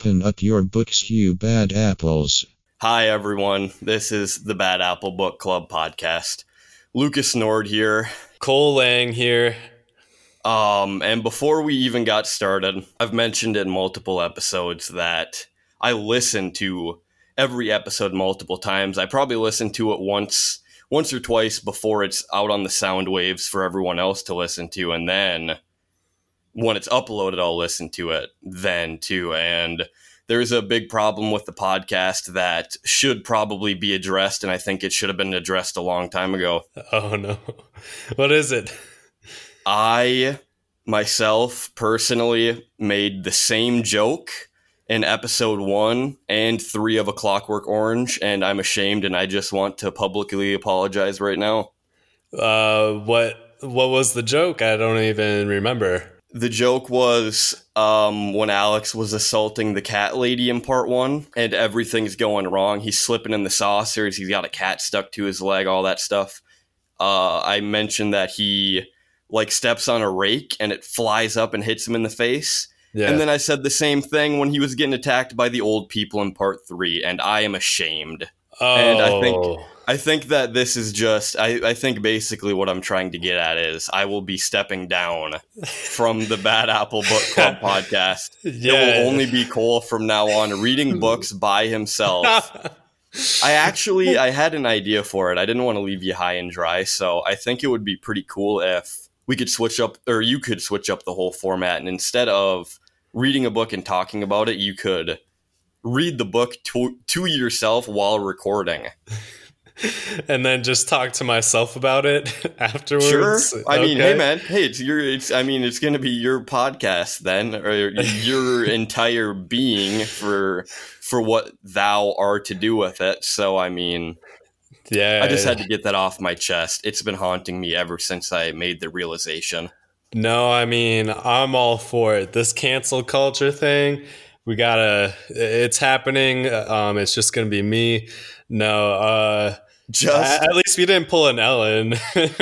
Open up your books, you bad apples. Hi, everyone. This is the Bad Apple Book Club podcast. Lucas Nord here. Cole Lang here. Um, and before we even got started, I've mentioned in multiple episodes that I listen to every episode multiple times. I probably listen to it once, once or twice before it's out on the sound waves for everyone else to listen to, and then when it's uploaded, I'll listen to it then too. And there's a big problem with the podcast that should probably be addressed, and I think it should have been addressed a long time ago. Oh no. What is it? I myself personally made the same joke in episode one and three of A Clockwork Orange, and I'm ashamed and I just want to publicly apologize right now. Uh what what was the joke? I don't even remember. The joke was um, when Alex was assaulting the cat lady in part one, and everything's going wrong. He's slipping in the saucers. He's got a cat stuck to his leg, all that stuff. Uh, I mentioned that he like steps on a rake and it flies up and hits him in the face. Yeah. And then I said the same thing when he was getting attacked by the old people in part three, and I am ashamed. oh. and I think- I think that this is just, I, I think basically what I'm trying to get at is I will be stepping down from the Bad Apple Book Club podcast. yeah. It will only be Cole from now on reading books by himself. I actually I had an idea for it. I didn't want to leave you high and dry, so I think it would be pretty cool if we could switch up or you could switch up the whole format and instead of reading a book and talking about it, you could read the book to, to yourself while recording. and then just talk to myself about it afterwards. Sure. I mean, hey man, hey, it's your it's I mean, it's going to be your podcast then or your entire being for for what thou are to do with it. So I mean, Yeah. I just had to get that off my chest. It's been haunting me ever since I made the realization. No, I mean, I'm all for it. This cancel culture thing, we gotta, it's happening. Um, it's just gonna be me. No, uh, Just at least we didn't pull an Ellen.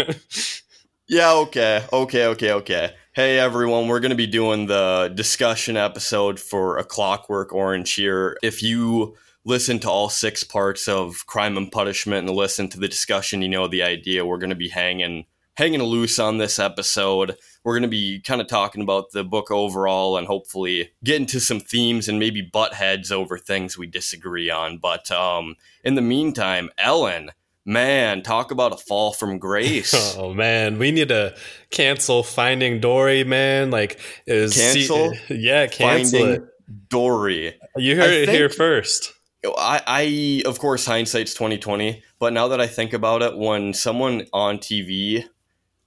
Yeah, okay. Okay, okay, okay. Hey everyone, we're going to be doing the discussion episode for A Clockwork Orange here. If you listen to all six parts of Crime and Punishment and listen to the discussion, you know the idea. We're going to be hanging hanging loose on this episode. We're going to be kind of talking about the book overall and hopefully get into some themes and maybe butt heads over things we disagree on. But um in the meantime, Ellen, man, talk about a fall from grace. oh man, we need to cancel Finding Dory, man. Like, is Cancel? yeah, cancel Finding it. Dory. You heard I it here first. I, I of course hindsight's twenty twenty, but now that I think about it, when someone on TV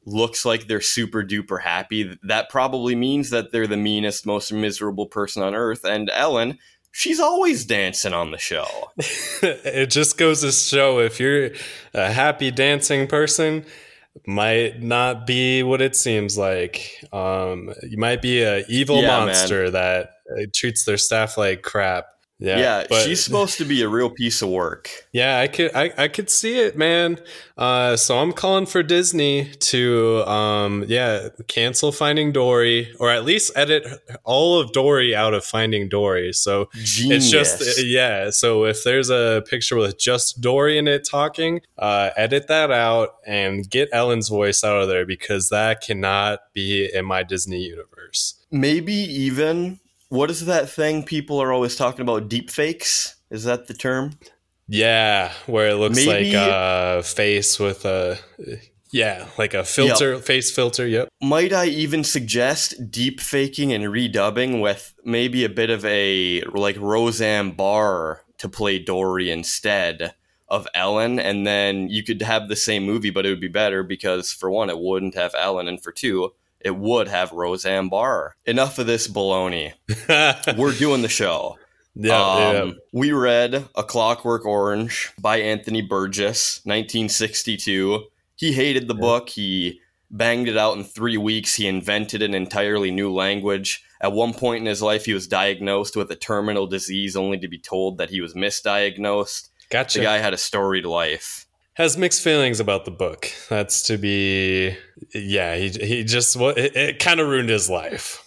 looks like they're super duper happy, that probably means that they're the meanest, most miserable person on earth. And Ellen, she's always dancing on the show. it just goes to show if you're a happy dancing person might not be what it seems like um you might be a evil Yeah, man. monster that uh, treats their staff like crap yeah Yeah, but- she's supposed to be a real piece of work. yeah i could I, I could see it man uh so i'm calling for disney to um yeah cancel finding dory or at least edit all of dory out of finding dory so Genius. it's just yeah. So if there's a picture with just Dory in it talking, uh, edit that out and get Ellen's voice out of there because that cannot be in my Disney universe. maybe even what is that thing people are always talking about? Deep fakes? Is that the term? Yeah, where it looks Maybe- like a face with a yeah, like a filter, face filter. Yep. Might I even suggest deep faking and redubbing with maybe a bit of a like Roseanne Barr to play Dory instead of Ellen, and then you could have the same movie, but it would be better because for one, it wouldn't have Ellen, and for two, it would have Roseanne Barr. Enough of this baloney. We're doing the show. yeah, Um, yeah. We read A Clockwork Orange by Anthony Burgess, 1962. He hated the book. He banged it out in three weeks. He invented an entirely new language. At one point in his life, he was diagnosed with a terminal disease, only to be told that he was misdiagnosed. Gotcha. The guy had a storied life. Has mixed feelings about the book. That's to be, yeah. He he just what it, it kind of ruined his life.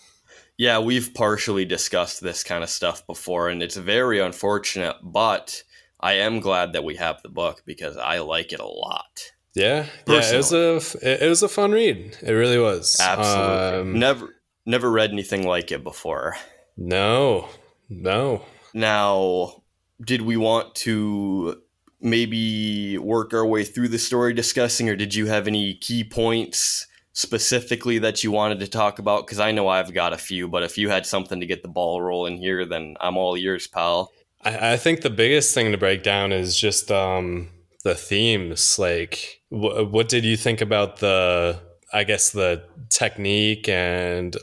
Yeah, we've partially discussed this kind of stuff before, and it's very unfortunate, but I am glad that we have the book because I like it a lot. Yeah, yeah, it was a it was a fun read. It really was. Absolutely. Um, never never read anything like it before. No, no. Now, did we want to maybe work our way through the story discussing, or did you have any key points specifically that you wanted to talk about? Because I know I've got a few, but if you had something to get the ball rolling here, then I'm all ears, pal. I, I think the biggest thing to break down is just um, the themes. Like, wh- what did you think about the, I guess, the technique and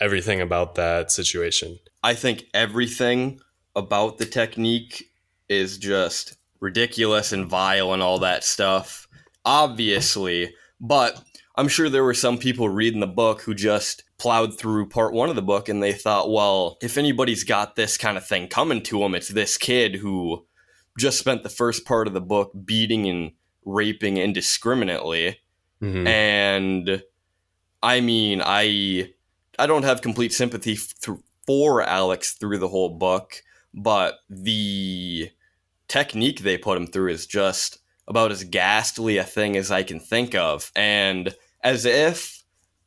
everything about that situation? I think everything about the technique is just ridiculous and vile and all that stuff. Obviously, but I'm sure there were some people reading the book who just plowed through part one of the book and they thought, well, if anybody's got this kind of thing coming to them, it's this kid who just spent the first part of the book beating and raping indiscriminately. Mm-hmm. And I mean, I I don't have complete sympathy for Alex through the whole book, but the technique they put him through is just about as ghastly a thing as I can think of. And as if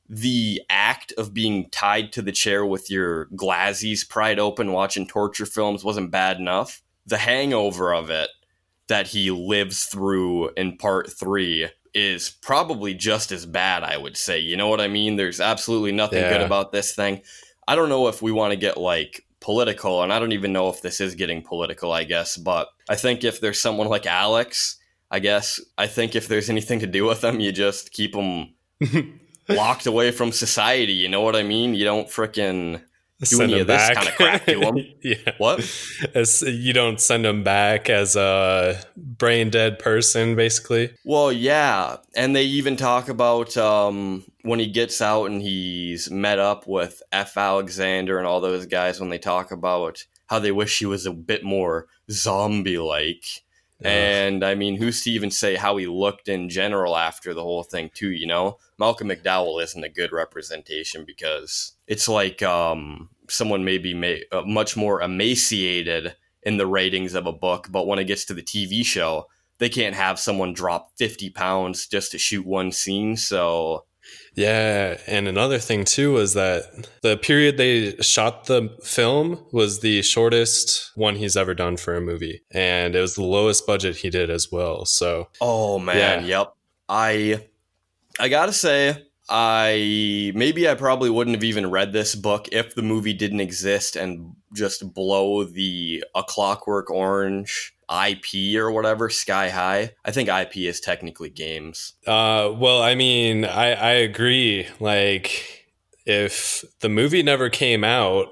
the act of being tied to the chair with your glazies pried open watching torture films wasn't bad enough, the hangover of it that he lives through in part three is probably just as bad, I would say. You know what I mean? There's absolutely nothing yeah. good about this thing. I don't know if we want to get like political, and I don't even know if this is getting political, I guess, but I think if there's someone like Alex, I guess, I think if there's anything to do with them, you just keep them locked away from society. You know what I mean? You don't fricking do send any of this kind of crap to them. yeah. What? As you don't send them back as a brain dead person, basically. Well, yeah, and they even talk about um, when he gets out and he's met up with F. Alexander and all those guys. When they talk about how they wish he was a bit more zombie like. And I mean, who's to even say how he looked in general after the whole thing, too? You know, Malcolm McDowell isn't a good representation because it's like um, someone may, uh, much more emaciated in the ratings of a book, but when it gets to the TV show, they can't have someone drop 50 pounds just to shoot one scene. So yeah, and another thing too was that the period they shot the film was the shortest one he's ever done for a movie, and it was the lowest budget he did as well. So, oh man, yeah. yep. I I gotta say, I maybe I probably wouldn't have even read this book if the movie didn't exist and just blow the A Clockwork Orange IP or whatever sky high. I think IP is technically games. Uh, well, I mean, I I agree. Like, if the movie never came out,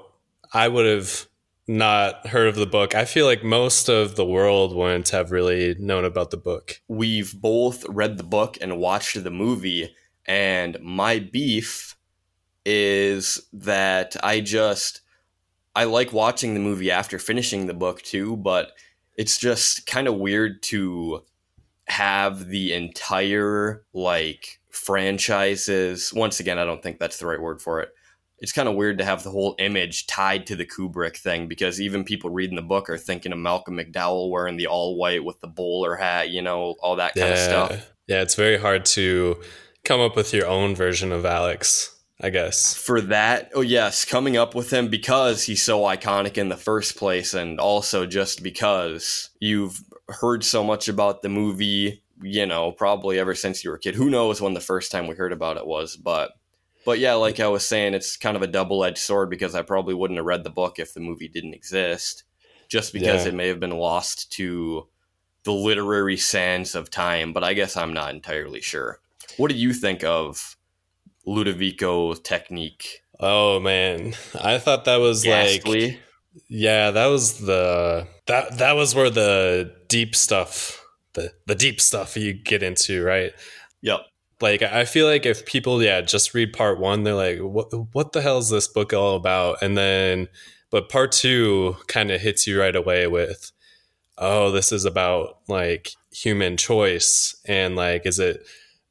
I would have not heard of the book. I feel like most of the world wouldn't have really known about the book. We've both read the book and watched the movie, and my beef is that I just I like watching the movie after finishing the book too, but it's just kind of weird to have the entire like franchises once again i don't think that's the right word for it. It's kind of weird to have the whole image tied to the kubrick thing because even people reading the book are thinking of malcolm mcdowell wearing the all white with the bowler hat you know all that kind yeah. of stuff. Yeah it's very hard to come up with your own version of alex I guess. For that, oh yes, coming up with him because he's so iconic in the first place, and also just because you've heard so much about the movie, you know, probably ever since you were a kid. Who knows when the first time we heard about it was, but but yeah, like I was saying, it's kind of a double edged sword because I probably wouldn't have read the book if the movie didn't exist, just because yeah. it may have been lost to the literary sands of time. But I guess I'm not entirely sure. What do you think of Ludovico technique. Oh man, I thought that was Ghastly. like yeah, that was the that that was where the deep stuff the the deep stuff you get into, right? Yep. Like I feel like if people yeah just read part 1 they're like what what the hell is this book all about? And then but part 2 kind of hits you right away with oh this is about like human choice and like is it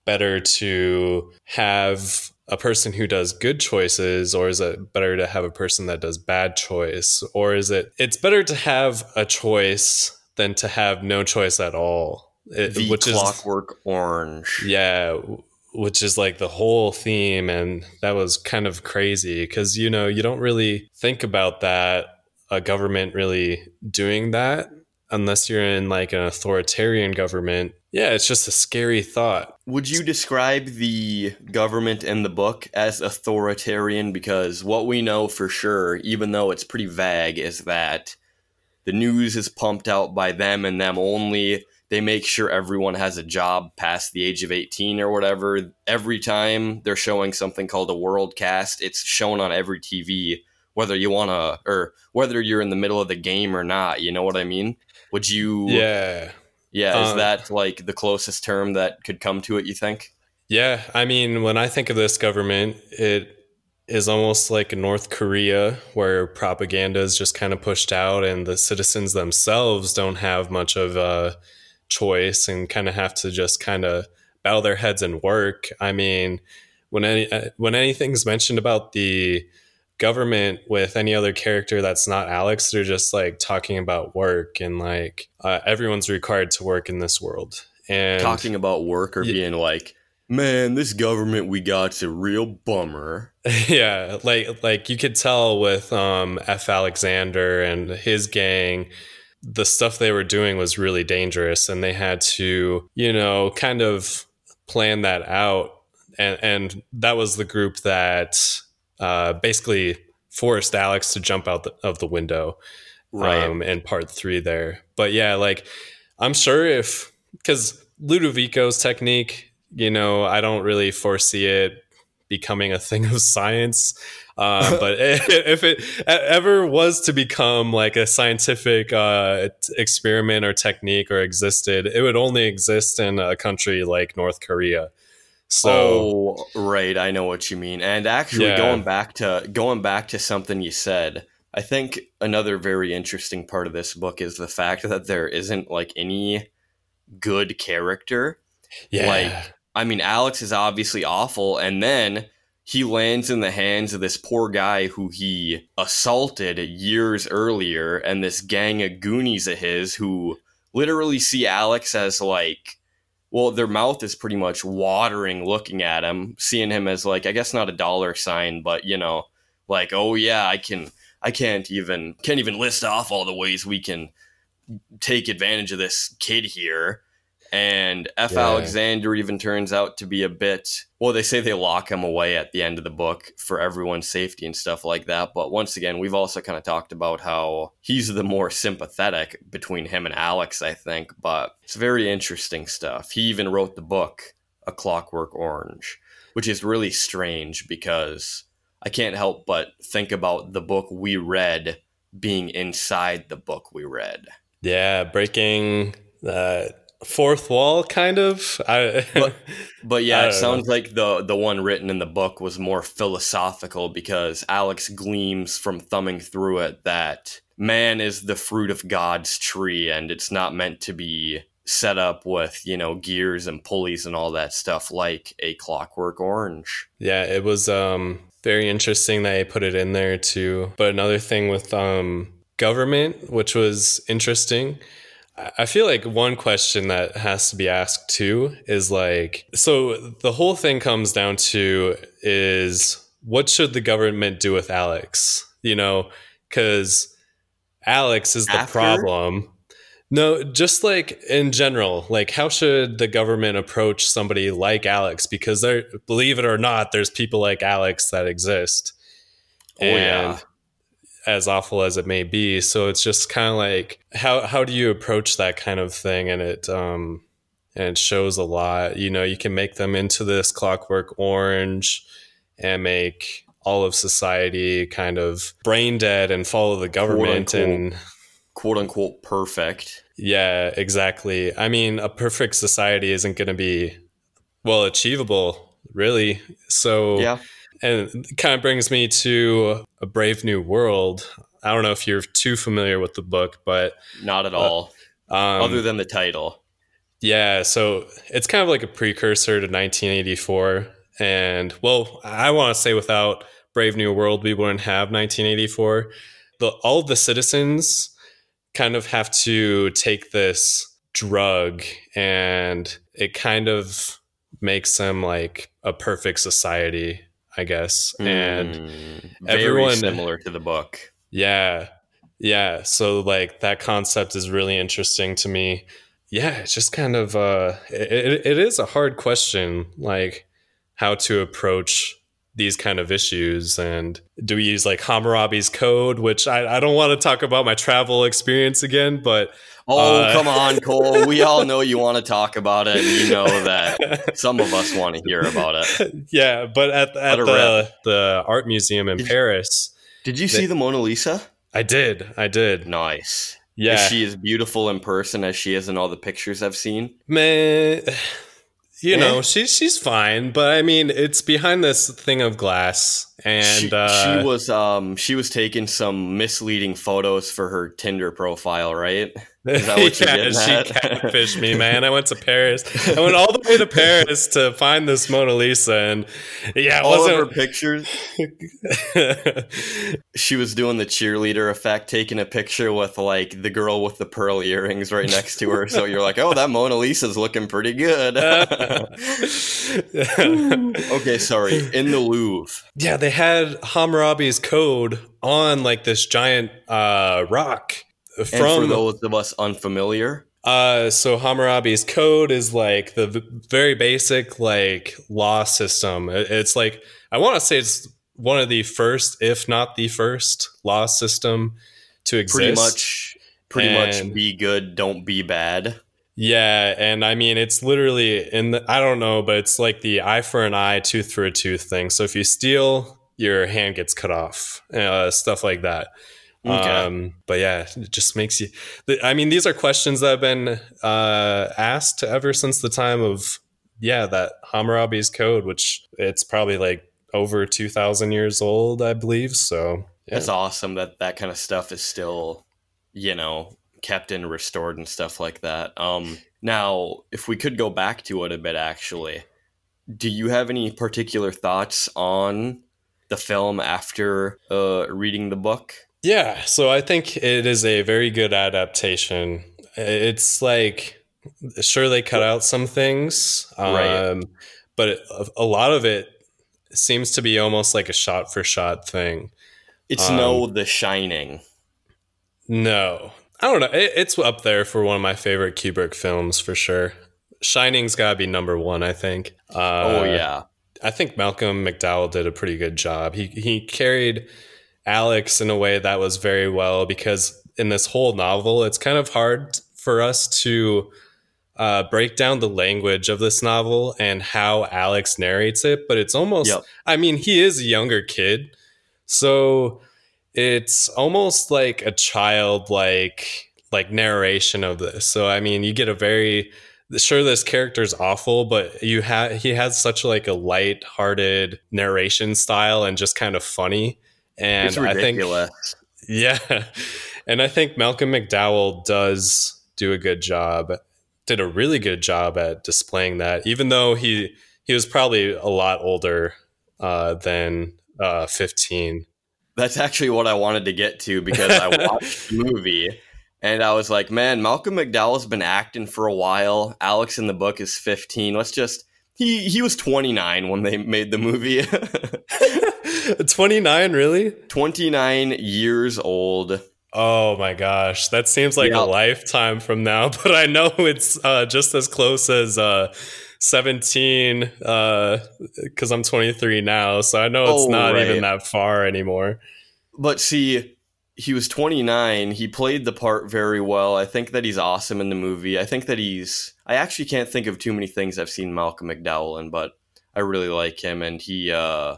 better to have a person who does good choices or is it better to have a person that does bad choice? Or is it it's better to have a choice than to have no choice at all. It, the which clockwork is, orange. Yeah which is like the whole theme and that was kind of crazy because you know you don't really think about that a government really doing that unless you're in like an authoritarian government yeah, it's just a scary thought. Would you describe the government in the book as authoritarian? Because what we know for sure, even though it's pretty vague, is that the news is pumped out by them and them only. They make sure everyone has a job past the age of 18 or whatever. Every time they're showing something called a world cast, it's shown on every TV, whether you want to, or whether you're in the middle of the game or not. You know what I mean? Would you. Yeah yeah, is um, that like the closest term that could come to it, you think? Yeah, I mean, when I think of this government, it is almost like North Korea, where propaganda is just kind of pushed out, and the citizens themselves don't have much of a choice and kind of have to just kind of bow their heads and work. I mean, when any uh, when anything's mentioned about the government with any other character that's not Alex. They're just like talking about work and like uh, everyone's required to work in this world. And talking about work or yeah, being like, man, this government we got's a real bummer. yeah, like like you could tell with um, F. Alexander and his gang. The stuff they were doing was really dangerous, and they had to, you know, kind of plan that out. And, and that was the group that uh, basically forced Alex to jump out the, of the window right. um, in part three there. But yeah, like I'm sure if because Ludovico's technique, you know, I don't really foresee it becoming a thing of science. Uh, but if it ever was to become like a scientific uh, experiment or technique or existed, it would only exist in a country like North Korea. So oh, right, I know what you mean. And actually, yeah. going back to going back to something you said, I think another very interesting part of this book is the fact that there isn't like any good character. Yeah. Like, I mean, Alex is obviously awful, and then he lands in the hands of this poor guy who he assaulted years earlier, and this gang of goonies of his who literally see Alex as like well, their mouth is pretty much watering looking at him, seeing him as like, I guess not a dollar sign, but you know, like, oh yeah, I can, I can't even, can't even list off all the ways we can take advantage of this kid here. And F. Yeah. Alexander even turns out to be a bit. Well, they say they lock him away at the end of the book for everyone's safety and stuff like that. But once again, we've also kind of talked about how he's the more sympathetic between him and Alex, I think. But it's very interesting stuff. He even wrote the book, A Clockwork Orange, which is really strange because I can't help but think about the book we read being inside the book we read. Yeah, breaking. Uh fourth wall kind of? I, but, but yeah it sounds know. like the the one written in the book was more philosophical because alex gleams from thumbing through it that man is the fruit of god's tree and it's not meant to be set up with you know gears and pulleys and all that stuff like a clockwork orange. Yeah it was um very interesting that they put it in there too. But another thing with um government which was interesting I feel like one question that has to be asked too is like, so the whole thing comes down to is what should the government do with Alex? You know, because Alex is the After? problem. No, just like in general, like how should the government approach somebody like Alex? Because there, believe it or not, there's people like Alex that exist. Oh and yeah as awful as it may be. So it's just kind of like how how do you approach that kind of thing, and it um and it shows a lot. You know, you can make them into this Clockwork Orange and make all of society kind of brain dead and follow the government quote unquote, and quote unquote perfect. Yeah, exactly. I mean, a perfect society isn't going to be well achievable, really. So yeah and it kind of brings me to a brave new world. I don't know if you're too familiar with the book but not at all. um, other than the title. Yeah so it's kind of like a precursor to 1984 And well, I want to say without Brave New World, we wouldn't have 1984. The, all the citizens kind of have to take this drug and it kind of makes them like a perfect society, I guess. And Mm, very everyone- similar to the book. yeah. Yeah. So like that concept is really interesting to me. Yeah, it's just kind of uh it, it- it is a hard question, like how to approach these kind of issues and do we use like Hammurabi's code, which I, I don't want to talk about my travel experience again, but Oh, Uh, come on, Cole. We all know you want to talk about it. And you know that some of us want to hear about it. yeah, but at, at the the art museum in Did- Paris, Did you see the Mona Lisa? I did. I did. Nice. Yeah. Is she as beautiful in person as she is in all the pictures I've seen? Man, you Eh? know, she's she's fine, but I mean, it's behind this thing of glass, and she, uh, she was um she was taking some misleading photos for her Tinder profile, right? Is that what yeah, she catfished me, man. I went to Paris. I went all the way to Paris to find this Mona Lisa, and yeah, it All of her pictures. She was doing the cheerleader effect, taking a picture with like the girl with the pearl earrings right next to her. So you're like, oh, that Mona Lisa's looking pretty good. okay, sorry. In the Louvre. yeah, they had Hammurabi's code on like this giant uh, rock And for from those of us unfamiliar, Uh, so Hammurabi's code is like the v- very basic like law system. It- It's like I want to say it's one of the first, if not the first, law system to exist. pretty much, pretty And- much, be good, don't be bad. Yeah, and I mean it's literally in the I don't know, but it's like the eye for an eye, tooth for a tooth thing. So if you steal, your hand gets cut off, uh, stuff like that. Okay. Um, but yeah, it just makes you. I mean, these are questions that have been uh, asked ever since the time of yeah that Hammurabi's code, which it's probably like over two thousand years old, I believe. So yeah. It's awesome that that kind of stuff is still, you know, kept and restored and stuff like that. Um, now, if we could go back to it a bit, actually, do you have any particular thoughts on the film after uh, reading the book? Yeah, so I think it is a very good adaptation. It's like sure they cut out some things, um, Right. but it, a lot of it seems to be almost like a shot for shot thing. It's Um, no The Shining. No, I don't know. It, it's up there for one of my favorite Kubrick films for sure. Shining's got to be number one, I think. Uh, oh yeah, I think Malcolm McDowell did a pretty good job. He he carried Alex in a way that was very well because in this whole novel, it's kind of hard for us to uh, break down the language of this novel and how Alex narrates it. But it's almost, Yep. I mean, he is a younger kid, so it's almost like a child like like narration of this. So I mean, you get a very sure this character's awful but you have he has such like a light-hearted narration style and just kind of funny and it's i think yeah and i think malcolm mcdowell does do a good job did a really good job at displaying that even though he he was probably a lot older uh, than uh, 15 That's actually what I wanted to get to because I watched the movie and I was like, man, Malcolm McDowell's been acting for a while. Alex in the book is 15. Let's just he he was 29 when they made the movie. 29 really 29 years old. Oh my gosh, that seems like Yeah. a lifetime from now, but I know it's uh, just as close as uh, 17 because I'm 23 now, so I know it's Oh, not right. even that far anymore. But see, he was 29. He played the part very well. I think that he's awesome in the movie. I think that he's. I actually can't think of too many things I've seen Malcolm McDowell in, but I really like him, and he uh,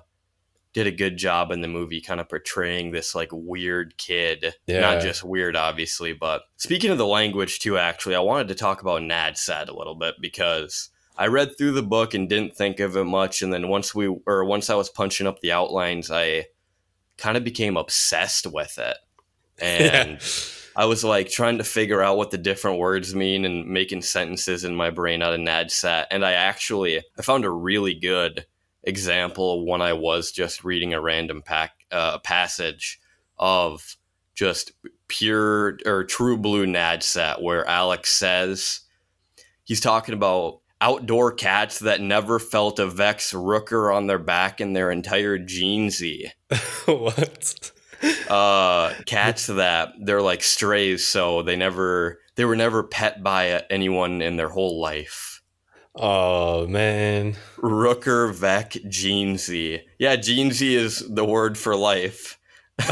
did a good job in the movie, kind of portraying this like weird kid. Yeah. Not just weird, obviously, but speaking of the language too. Actually, I wanted to talk about Nadsat a little bit because. I read through the book and didn't think of it much, and then once we or once I was punching up the outlines, I kind of became obsessed with it. And I was like trying to figure out what the different words mean and making sentences in my brain out of NADSAT. And I actually I found a really good example when I was just reading a random pack uh, passage of just pure or true blue Nadsat where Alex says he's talking about outdoor cats that never felt a Veck's Rooker on their back in their entire jeansy. what? Uh, cats that they're like strays, so they never they were never pet by anyone in their whole life. Oh man, Rooker Veck Jeansy. Yeah, Jeansy is the word for life.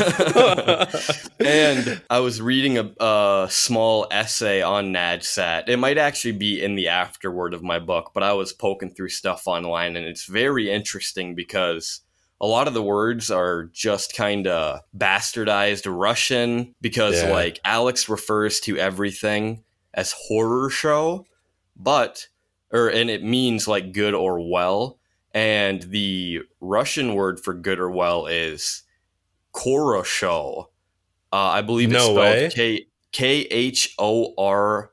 and I was reading a, a, small essay on NADSAT. It might actually be in the afterword of my book, but I was poking through stuff online, and it's very interesting because a lot of the words are just kind of bastardized Russian because, Yeah. like, Alex refers to everything as horror show, but, or, and it means like good or well. And the Russian word for good or well is Khorosho. Uh, I believe it's No way. spelled K K H O R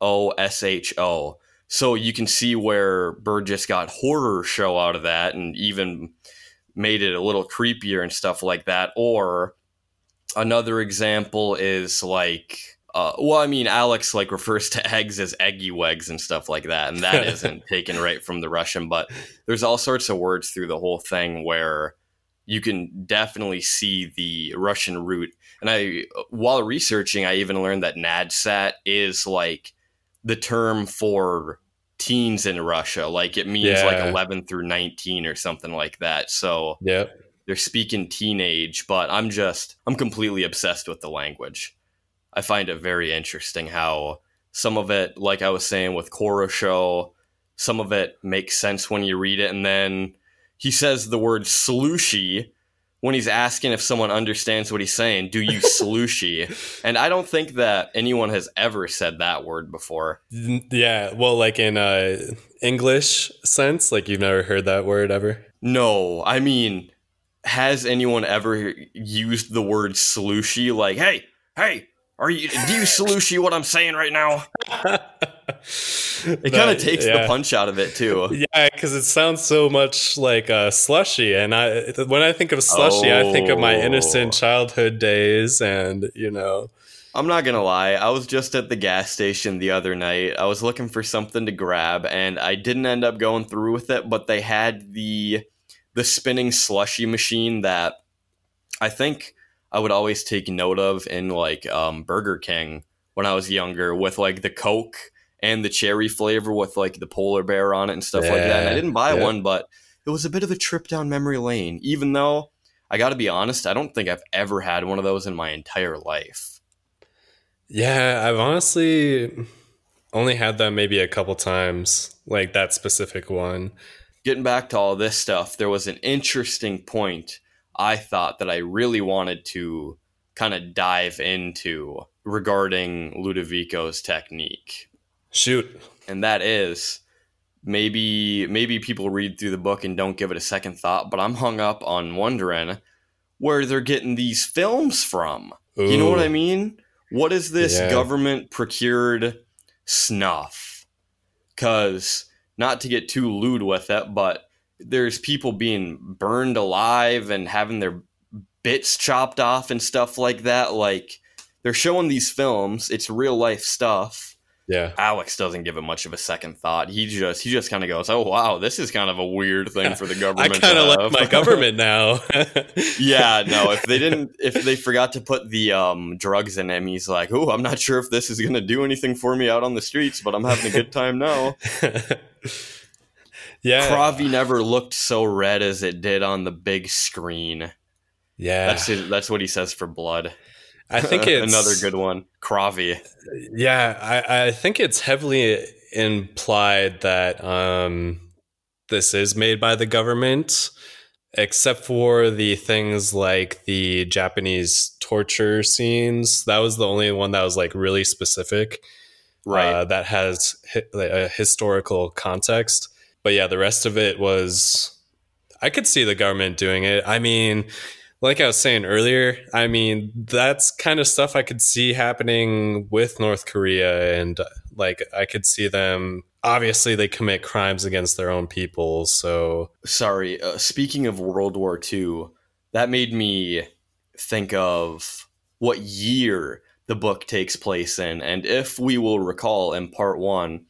O S H O. So you can see where Burgess got horror show out of that and even made it a little creepier and stuff like that. Or another example is like uh, well, I mean, Alex like refers to eggs as eggy wegs and stuff like that, and that isn't taken right from the Russian. But there's all sorts of words through the whole thing where you can definitely see the Russian root. And I, while researching, I even learned that NADSAT is like the term for teens in Russia. Like it means like 11 through 19 or something like that. So Yep. they're speaking teenage, but I'm just, I'm completely obsessed with the language. I find it very interesting how some of it, like I was saying with Khorosho, some of it makes sense when you read it. And then he says the word slooshy when he's asking if someone understands what he's saying. Do you slooshy? and I don't think that anyone has ever said that word before. Yeah. Well, like in uh, English sense, like you've never heard that word ever. No, I mean, has anyone ever used the word slooshy? Like, hey, hey, are you? Do you slooshy what I'm saying right now? It kind of takes the punch out of it too. Yeah, because it sounds so much like uh, slushy, and I when I think of slushy, I think of my Oh. innocent childhood days, and you know, I'm not gonna lie. I was just at the gas station the other night. I was looking for something to grab, and I didn't end up going through with it. But they had the the spinning slushy machine that I think I would always take note of in like um, Burger King when I was younger, with like the Coke and the cherry flavor with like the polar bear on it and stuff like that. And I didn't buy yeah. one, but it was a bit of a trip down memory lane. Even though I got to be honest, I don't think I've ever had one of those in my entire life. yeah, I've honestly only had that maybe a couple times, like that specific one. getting back to all this stuff, there was an interesting point I thought that I really wanted to kind of dive into regarding Ludovico's technique. Shoot, And that is maybe maybe people read through the book and don't give it a second thought, but I'm hung up on wondering where they're getting these films from. You know what I mean? What is this Yeah. government procured snuff? Because, not to get too lewd with it, but there's people being burned alive and having their bits chopped off and stuff like that. Like, they're showing these films, it's real life stuff. Yeah, Alex doesn't give it much of a second thought. He just he just kind of goes, "Oh wow, this is kind of a weird thing for the government." to kind of like my government now. yeah, no. If they didn't, if they forgot to put the um, drugs in him, he's like, "Oh, I'm not sure if this is gonna do anything for me out on the streets, but I'm having a good time now." yeah, Krovvy never looked so red as it did on the big screen. yeah. That's it, that's what he says for blood. I think it's another good one. Krovvy. Yeah, I, I think it's heavily implied that um, this is made by the government, except for the things like the Japanese torture scenes. That was the only one that was like really specific, Right. uh, that has hi- a historical context. But yeah, the rest of it was. I could see the government doing it. I mean, like I was saying earlier, I mean, that's kind of stuff I could see happening with North Korea. And like, I could see them obviously they commit crimes against their own people. So Sorry, uh, speaking of World War II, that made me think of what year the book takes place in. And if we will recall in part one,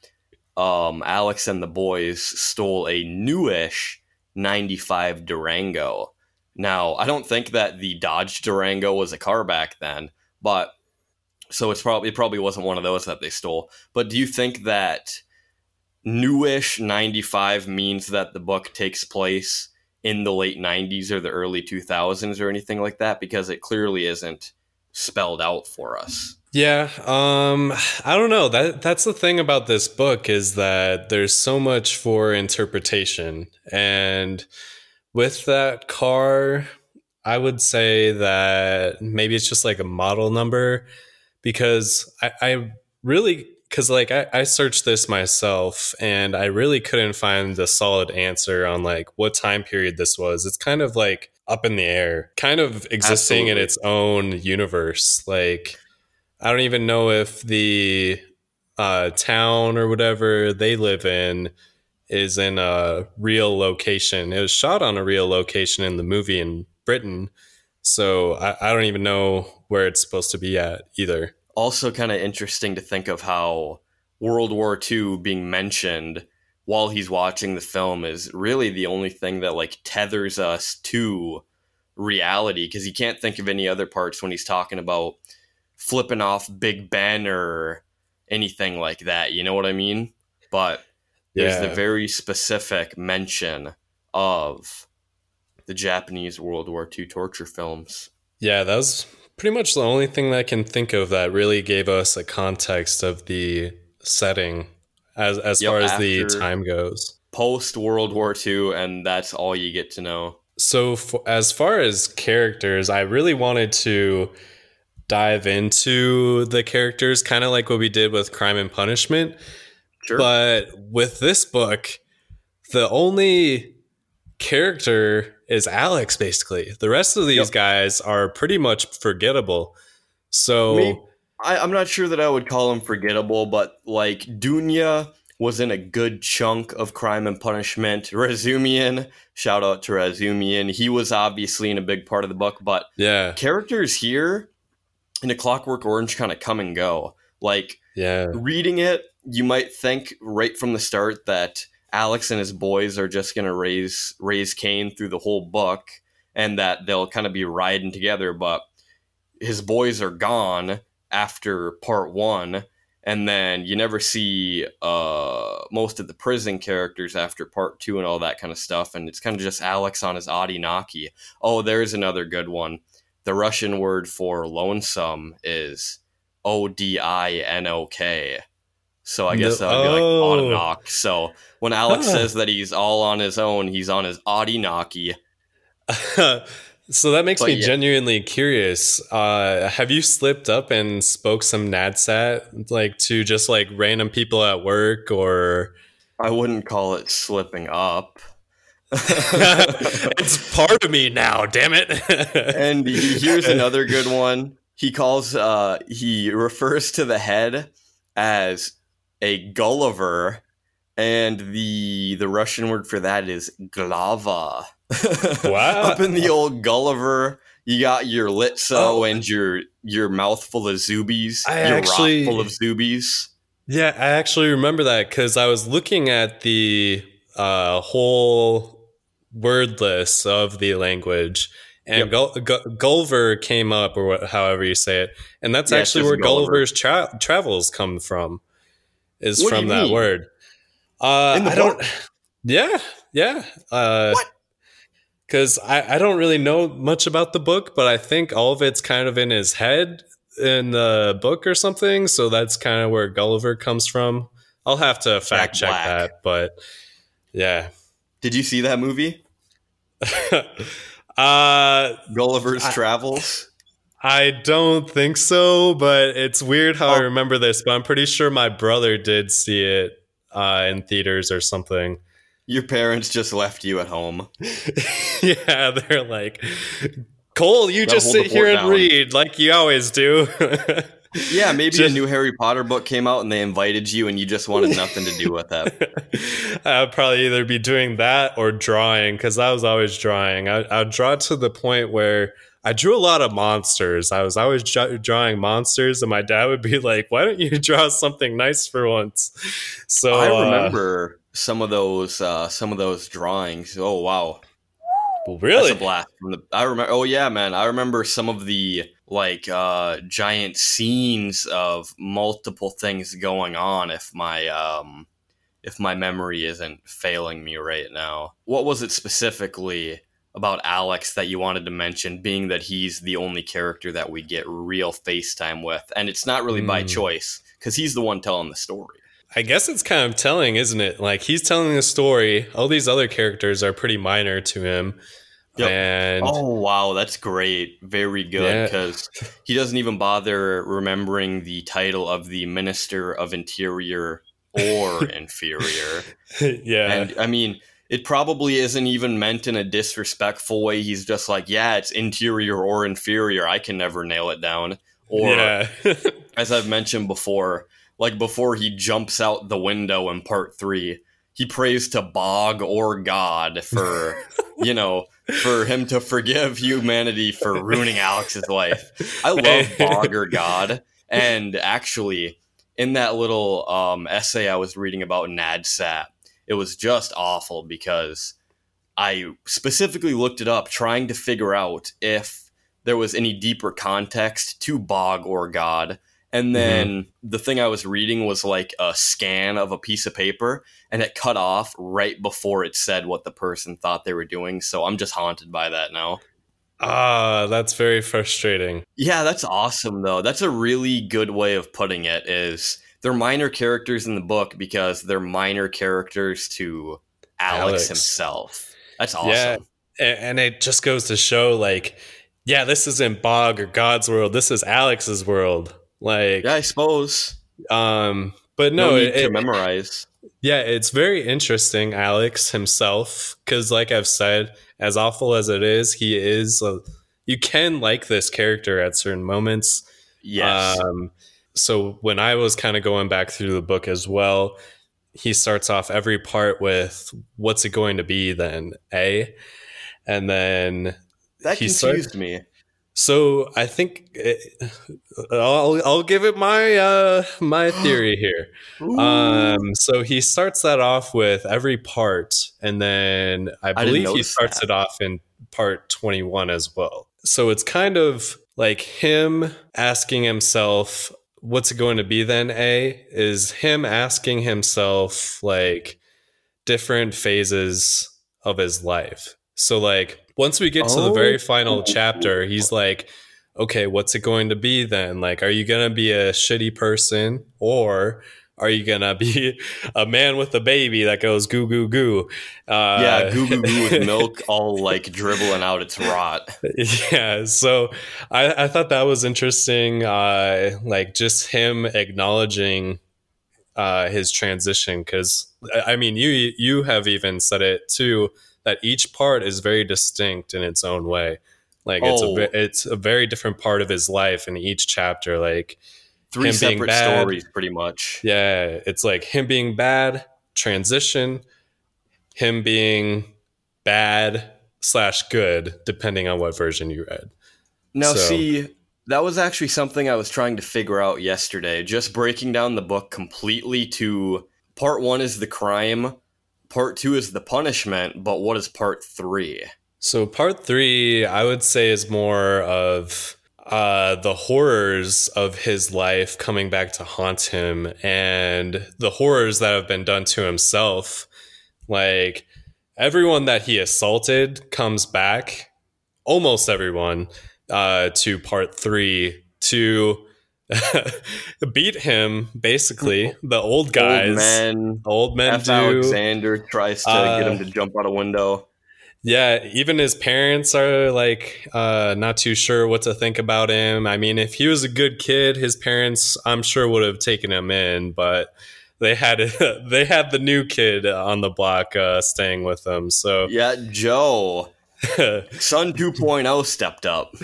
um, Alex and the boys stole a newish 95 Durango. Now, I don't think that the Dodge Durango was a car back then, but so it's probably it probably wasn't one of those that they stole. But do you think that newish 95 means that the book takes place in the late 90s or the early 2000s or anything like that because it clearly isn't spelled out for us. Yeah, um I don't know. That that's the thing about this book is that there's so much for interpretation and with that car I would say that maybe it's just like a model number because I, I really because like I, I searched this myself and I really couldn't find a solid answer on like what time period this was. It's kind of like up in the air, kind of existing Absolutely. in its own universe. Like I don't even know if the uh, town or whatever they live in is in a real location. It was shot on a real location in the movie in Britain. So I, I don't even know where it's supposed to be at either. Also, kind of interesting to think of how World War II being mentioned while he's watching the film is really the only thing that like tethers us to reality because he can't think of any other parts when he's talking about flipping off Big Ben or anything like that. You know what I mean? But there's yeah. the very specific mention of the Japanese World War II torture films. Yeah, that was pretty much the only thing that I can think of that really gave us a context of the setting as as yep, far as the time goes. Post World War II, and that's all you get to know. So, for, as far as characters, I really wanted to dive into the characters, kind of like what we did with Crime and Punishment. Sure. But with this book, the only character is Alex, basically. The rest of these yep. guys are pretty much forgettable. So. Me, I, I'm not sure that I would call him forgettable, but like Dunya was in a good chunk of Crime and Punishment. Razumian, shout out to Razumian. He was obviously in a big part of the book, but yeah, characters here in a Clockwork Orange kind of come and go. Like, yeah, reading it, you might think right from the start that Alex and his boys are just gonna raise raise Cain through the whole book, and that they'll kind of be riding together. But his boys are gone after part one, and then you never see uh, most of the prison characters after part two and all that kind of stuff. And it's kind of just Alex on his oddy knocky. Oh, there's another good one the Russian word for lonesome is O D I N O K. So I guess that would be like oh. So when Alex huh. says that he's all on his own, he's on his oddy knocky. so that makes but me yeah. genuinely curious. Uh, have you slipped up and spoke some Nadsat like to just like random people at work or? I wouldn't call it slipping up. it's part of me now, damn it. and here's another good one. He calls uh he refers to the head as a Gulliver and the the Russian word for that is glava. Wow. Up in the old Gulliver, you got your litso oh. and your your mouth full of zoobies, I your actually, rock full of zoobies. Yeah, I actually remember that because I was looking at the uh, whole word list of the language. And yep. Gulliver came up, or what, however you say it, and that's yeah, actually where Gulliver. Gulliver's tra- travels come from. Is what from that mean? word. Uh, I don't. Yeah, yeah. Uh, what? Because I, I don't really know much about the book, but I think all of it's kind of in his head in the book or something. So that's kind of where Gulliver comes from. I'll have to fact Jack check Black. that, but yeah. Did you see that movie? uh, Gulliver's I, Travels. I don't think so, but it's weird how oh. I remember this. But I'm pretty sure my brother did see it uh, in theaters or something. Your parents just left you at home. yeah, they're like, Cole, you just sit here and down. read like you always do. Yeah, maybe a new Harry Potter book came out and they invited you and you just wanted nothing to do with that. I'd probably either be doing that or drawing because I was always drawing. I, I'd draw to the point where I drew a lot of monsters. I was always dra- drawing monsters, and my dad would be like, "Why don't you draw something nice for once?" So I uh, remember some of those uh, some of those drawings. Oh wow. really, That's a blast from the I remember oh yeah, man. I remember some of the like uh giant scenes of multiple things going on if my um if my memory isn't failing me right now. What was it specifically about Alex that you wanted to mention being that he's the only character that we get real FaceTime with and it's not really by Hmm. choice cuz he's the one telling the story. I guess it's kind of telling, isn't it? Like he's telling the story. All these other characters are pretty minor to him, Yep. and Oh wow, that's great. Very good Yeah. because he doesn't even bother remembering the title of the Minister of Interior or Inferior. yeah, And I mean, it probably isn't even meant in a disrespectful way. He's just like, yeah, it's interior or inferior. I can never nail it down. Or yeah, as I've mentioned before, like before he jumps out the window in part three, he prays to Bog or God for, you know, for him to forgive humanity for ruining Alex's life. I love Bog or God. And actually, in that little um, essay I was reading about NADSAT, it was just awful because I specifically looked it up trying to figure out if there was any deeper context to Bog or God. And then the thing I was reading was like a scan of a piece of paper, and it cut off right before it said what the person thought they were doing. So I'm just haunted by that now. ah, that's very frustrating. Yeah, that's awesome though. That's a really good way of putting it is they're minor characters in the book because they're minor characters to Alex, Alex. himself. That's awesome. Yeah. And it just goes to show like yeah this isn't bog or god's world this is alex's world like Yeah, I suppose. um but No, no, it, to memorize. yeah it's very interesting alex himself because like i've said as awful as it is he is a, you can like this character at certain moments Yes. um, so when I was kind of going back through the book as well, he starts off every part with "What's it going to be?" Then A, and then that he confused started- me. So I think it, I'll I'll give it my uh, my theory here. Um, so he starts that off with every part, and then I believe he starts that. it off in part 21 as well. So it's kind of like him asking himself, what's it going to be then? A is him asking himself, like, different phases of his life. So, like, once we get to the very final chapter, he's like, okay, what's it going to be then? Like, are you going to be a shitty person or are you going to be a man with a baby that goes goo goo goo? Uh, yeah, goo goo goo with milk all like dribbling out its rot. yeah so I, I thought that was interesting uh like just him acknowledging uh his transition because i mean you you have even said it too that each part is very distinct in its own way like it's a Oh. it's a very different part of his life in each chapter like Three separate bad. stories, pretty much. yeah it's like him being bad transition him being bad slash good depending on what version you read Now, So- see, that was actually something I was trying to figure out yesterday. Just breaking down the book completely to part one is the crime, part two is the punishment, but what is part three? So part three, I would say, is more of uh, the horrors of his life coming back to haunt him, and the horrors that have been done to himself. Like everyone that he assaulted comes back, almost everyone, uh, to part three to beat him. Basically, the old guys, Old men. old men F. do. Alexander tries to Uh, get him to jump out a window. Yeah, even his parents are like uh, not too sure what to think about him. I mean, if he was a good kid, his parents, I'm sure, would have taken him in, but they had it, they had the new kid on the block uh, staying with them. So Yeah, Joe. Son 2.0 stepped up.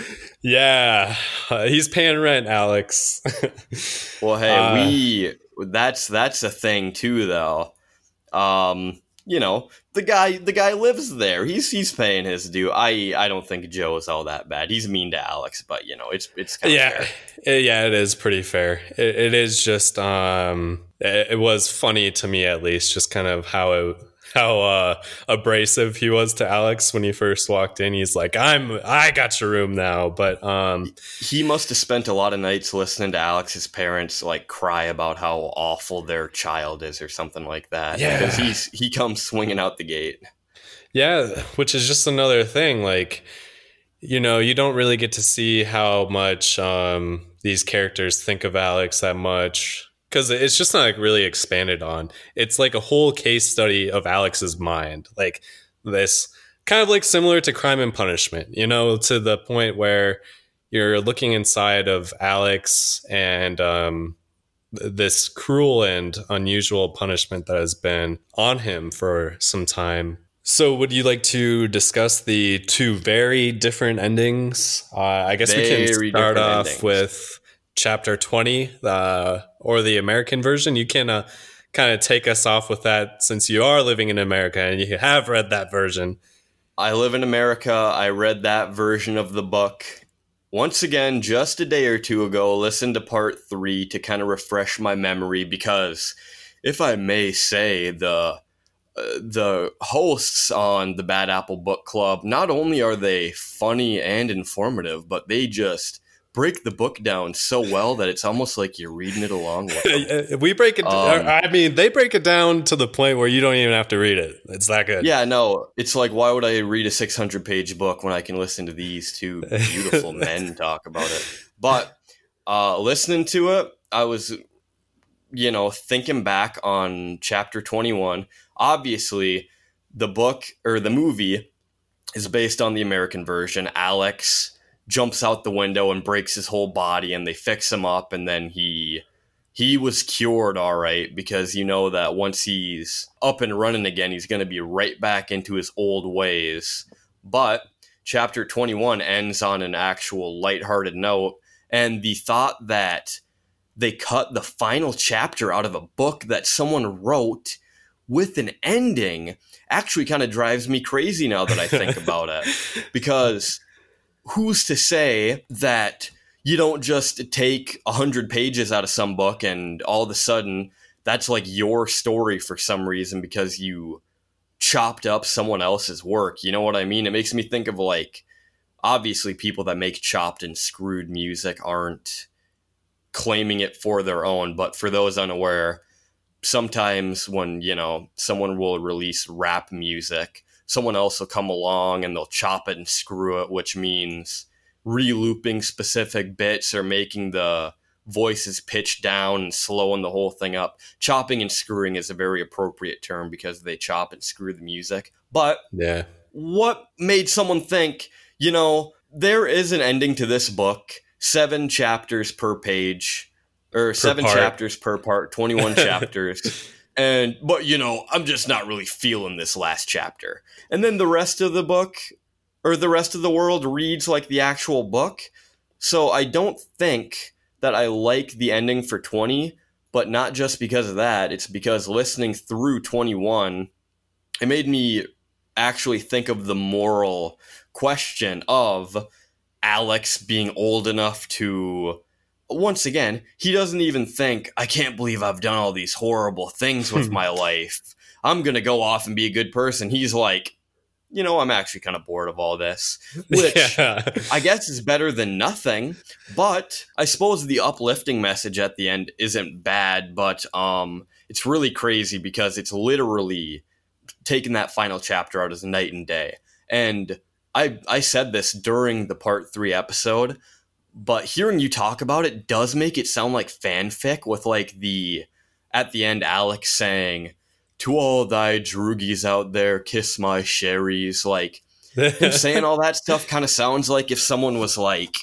Yeah, uh, he's paying rent, Alex. Well, hey, Uh, we that's that's a thing too, though. Um, you know, the guy the guy lives there. He's he's paying his due. I I don't think Joe is all that bad. He's mean to Alex, but you know, it's it's kind of yeah, fair. it- yeah, it is pretty fair. It, it is just, um, it, it was funny to me at least, just kind of how it, how uh, abrasive he was to Alex when he first walked in. He's like, "I'm, I got your room now," but um, He must have spent a lot of nights listening to Alex's parents like cry about how awful their child is or something like that. Yeah. because he's he comes swinging out the gate. Yeah, which is just another thing. Like, you know, you don't really get to see how much um, these characters think of Alex that much because it's just not like really expanded on. It's like a whole case study of Alex's mind, like this kind of like similar to Crime and Punishment. You know, to the point where you're looking inside of Alex and um, this cruel and unusual punishment that has been on him for some time. So, would you like to discuss the two very different endings? Uh, I guess we can start off endings. with chapter 20 uh, or the American version. You can uh, kind of take us off with that since you are living in America and you have read that version. I live in America. I read that version of the book. Once again, just a day or two ago, listened to part three to kind of refresh my memory because, if I may say, the uh, the hosts on the Bad Apple Book Club not only are they funny and informative, but they just break the book down so well that it's almost like you're reading it along with we break it. Um, I mean, they break it down to the point where you don't even have to read it. It's that good. Yeah, no, it's like why would I read a 600 page book when I can listen to these two beautiful men talk about it? But uh, listening to it, I was, you know, thinking back on chapter 21. Obviously, the book or the movie is based on the American version. Alex jumps out the window and breaks his whole body, and they fix him up, and then he he was cured all right because you know that once he's up and running again, he's going to be right back into his old ways. But chapter 21 ends on an actual lighthearted note, and the thought that they cut the final chapter out of a book that someone wrote with an ending actually kind of drives me crazy now that I think about it because who's to say that you don't just take a hundred pages out of some book and all of a sudden that's like your story for some reason because you chopped up someone else's work. You know what I mean? It makes me think of like obviously people that make chopped and screwed music aren't claiming it for their own, but for those unaware, sometimes when, you know, someone will release rap music, someone else will come along and they'll chop it and screw it, which means re-looping specific bits or making the voices pitch down and slowing the whole thing up. Chopping and screwing is a very appropriate term because they chop and screw the music. But Yeah. what made someone think, you know, there is an ending to this book, seven chapters per page, or seven part. chapters per part, 21 chapters. And, but you know, I'm just not really feeling this last chapter. And then the rest of the book, or the rest of the world reads like the actual book. So I don't think that I like the ending for 20, but not just because of that. It's because listening through 21, it made me actually think of the moral question of Alex being old enough to once again, he doesn't even think, I can't believe I've done all these horrible things with my life. I'm going to go off and be a good person. He's like, you know, I'm actually kind of bored of all this, which yeah. I guess is better than nothing. But I suppose the uplifting message at the end isn't bad, but um, it's really crazy because it's literally taking that final chapter out as night and day. And I I said this during the part three episode, but hearing you talk about it does make it sound like fanfic with like the at the end Alex saying, To all thy droogies out there, kiss my sharries, like him saying all that stuff kind of sounds like if someone was like,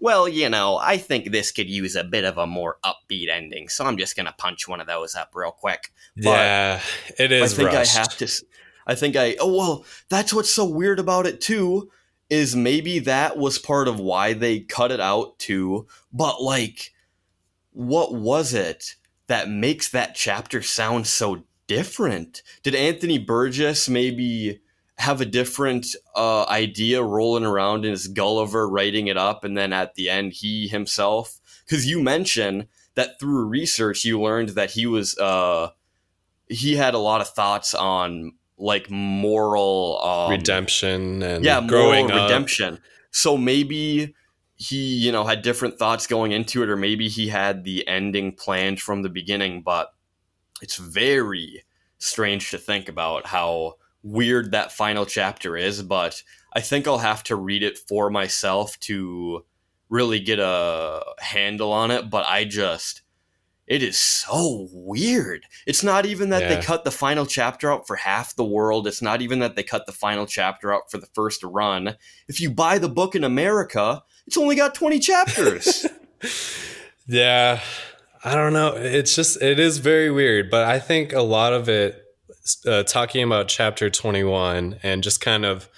well, you know, I think this could use a bit of a more upbeat ending, so I'm just gonna punch one of those up real quick. yeah, it is I think rushed. I have to. I think I oh well, that's what's so weird about it too is maybe that was part of why they cut it out too. But like what was it that makes that chapter sound so different? Did Anthony Burgess maybe have a different uh, idea rolling around in his Gulliver writing it up and then at the end he himself because you mentioned that through research you learned that he was uh, he had a lot of thoughts on like moral um, redemption and yeah growing moral up. redemption so maybe he you know had different thoughts going into it or maybe he had the ending planned from the beginning but it's very strange to think about how weird that final chapter is but i think i'll have to read it for myself to really get a handle on it but i just it is so weird. It's not even that Yeah. they cut the final chapter out for half the world. It's not even that they cut the final chapter out for the first run. If you buy the book in America, it's only got 20 chapters. Yeah, I don't know. It's just it is very weird, but I think a lot of it uh, talking about chapter 21 and just kind of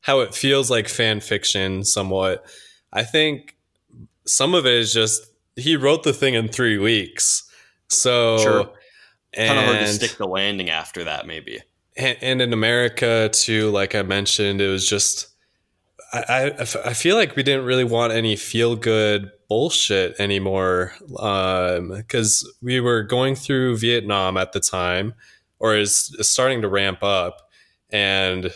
how it feels like fan fiction somewhat. I think some of it is just he wrote the thing in 3 weeks. So Sure. and kind of hard to stick the landing after that, maybe. and, and in America too, like I mentioned, it was just I I feel like we didn't really want any feel good bullshit anymore because we were going through Vietnam at the time, or is, is starting to ramp up, and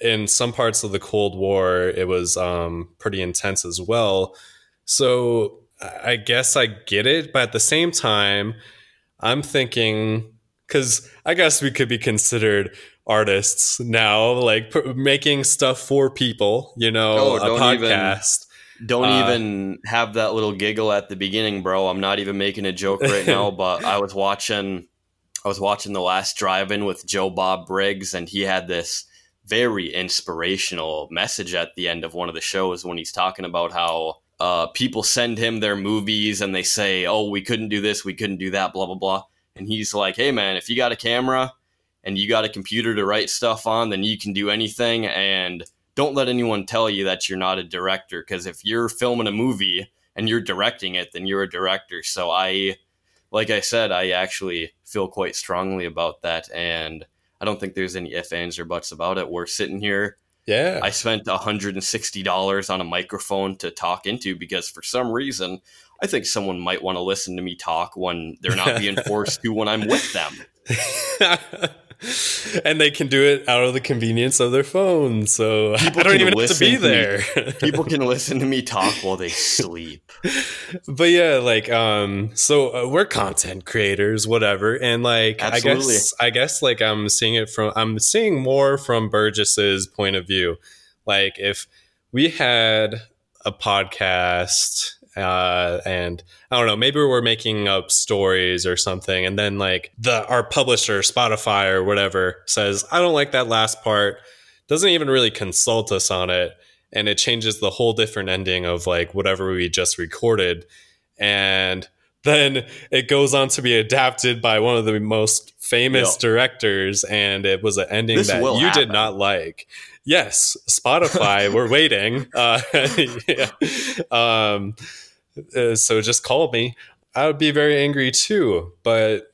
in some parts of the Cold War, it was um, pretty intense as well. So I guess I get it, but at the same time, I'm thinking because I guess we could be considered artists now, like p- making stuff for people, you know, Oh, a don't even- podcast. Don't Uh, even have that little giggle at the beginning, bro. I'm not even making a joke right now, but I was watching I was watching the last drive-in with Joe Bob Briggs and he had this very inspirational message at the end of one of the shows when he's talking about how uh, people send him their movies and they say, "Oh, we couldn't do this, we couldn't do that, blah blah blah." And he's like, "Hey man, if you got a camera and you got a computer to write stuff on, then you can do anything and don't let anyone tell you that you're not a director because if you're filming a movie and you're directing it, then you're a director." So I like I said, I actually feel quite strongly about that and I don't think there's any ifs, ands, or buts about it. We're sitting here Yeah. I spent $160 on a microphone to talk into because for some reason, I think someone might want to listen to me talk when they're not being forced to when I'm with them. and they can do it out of the convenience of their phone. So People I don't even have to be listen to there. People can listen to me talk while they sleep. but yeah, like um so uh, we're content creators whatever and like Absolutely. I guess I guess like I'm seeing it from I'm seeing more from Burgess's point of view. Like if we had a podcast uh and I don't know, maybe we're making up stories or something. And then like the our publisher Spotify or whatever says, "I don't like that last part." Doesn't even really consult us on it. And it changes the whole different ending of like whatever we just recorded. And then it goes on to be adapted by one of the most famous Yep. directors. And it was an ending This that you did not like. Yes spotify we're waiting. Uh, yeah. um, uh, so just call me. I would be very angry too but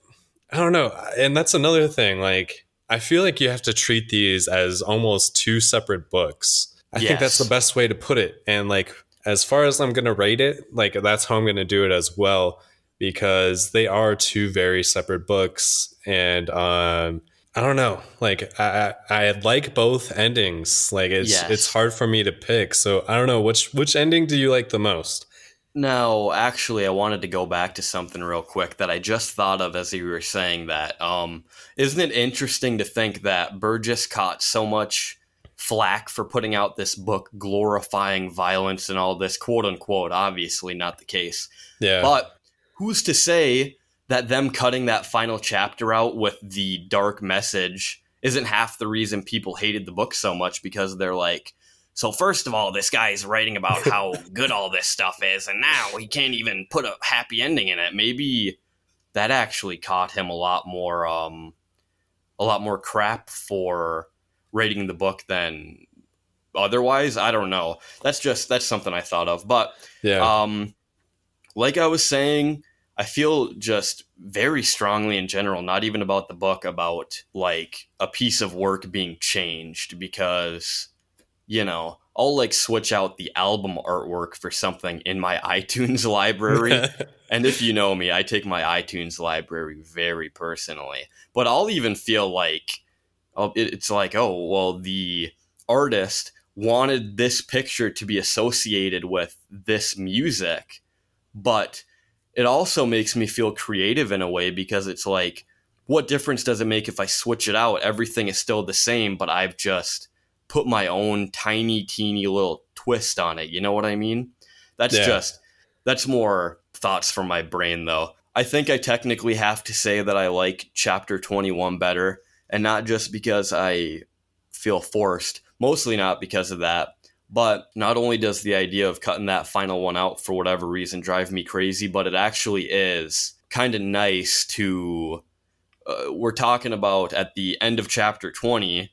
i don't know. And that's another thing like i feel like you have to treat these as almost two separate books. I think that's the best way to put it. And like as far as i'm going to rate it like that's how i'm going to do it as well because they are two very separate books. And um i don't know. Like i i, I like both endings. Like it's Yes. it's hard for me to pick. So i don't know. Which which ending do you like the most No, actually, I wanted to go back to something real quick that I just thought of as you were saying that. Um, isn't it interesting to think that Burgess caught so much flack for putting out this book glorifying violence and all this, quote unquote? Obviously, not the case. yeah But who's to say that them cutting that final chapter out with the dark message isn't half the reason people hated the book so much because they're like, so first of all, this guy is writing about how good all this stuff is, and now he can't even put a happy ending in it. Maybe that actually caught him a lot more um, a lot more crap for rating the book than otherwise. I don't know. That's just that's something I thought of. But Yeah. um, like I was saying, I feel just very strongly in general, not even about the book, about like a piece of work being changed because, you know, I'll like switch out the album artwork for something in my iTunes library. and if you know me, I take my iTunes library very personally. But I'll even feel like oh, it- it's like, oh, well, the artist wanted this picture to be associated with this music, but it also makes me feel creative in a way because it's like, what difference does it make if I switch it out? Everything is still the same, but I've just put my own tiny, teeny little twist on it. You know what I mean? That's Yeah. just, that's more thoughts from my brain, though. I think I technically have to say that I like chapter 21 better, and not just because I feel forced, mostly not because of that. But not only does the idea of cutting that final one out for whatever reason drive me crazy, but it actually is kind of nice to. Uh, we're talking about at the end of chapter 20,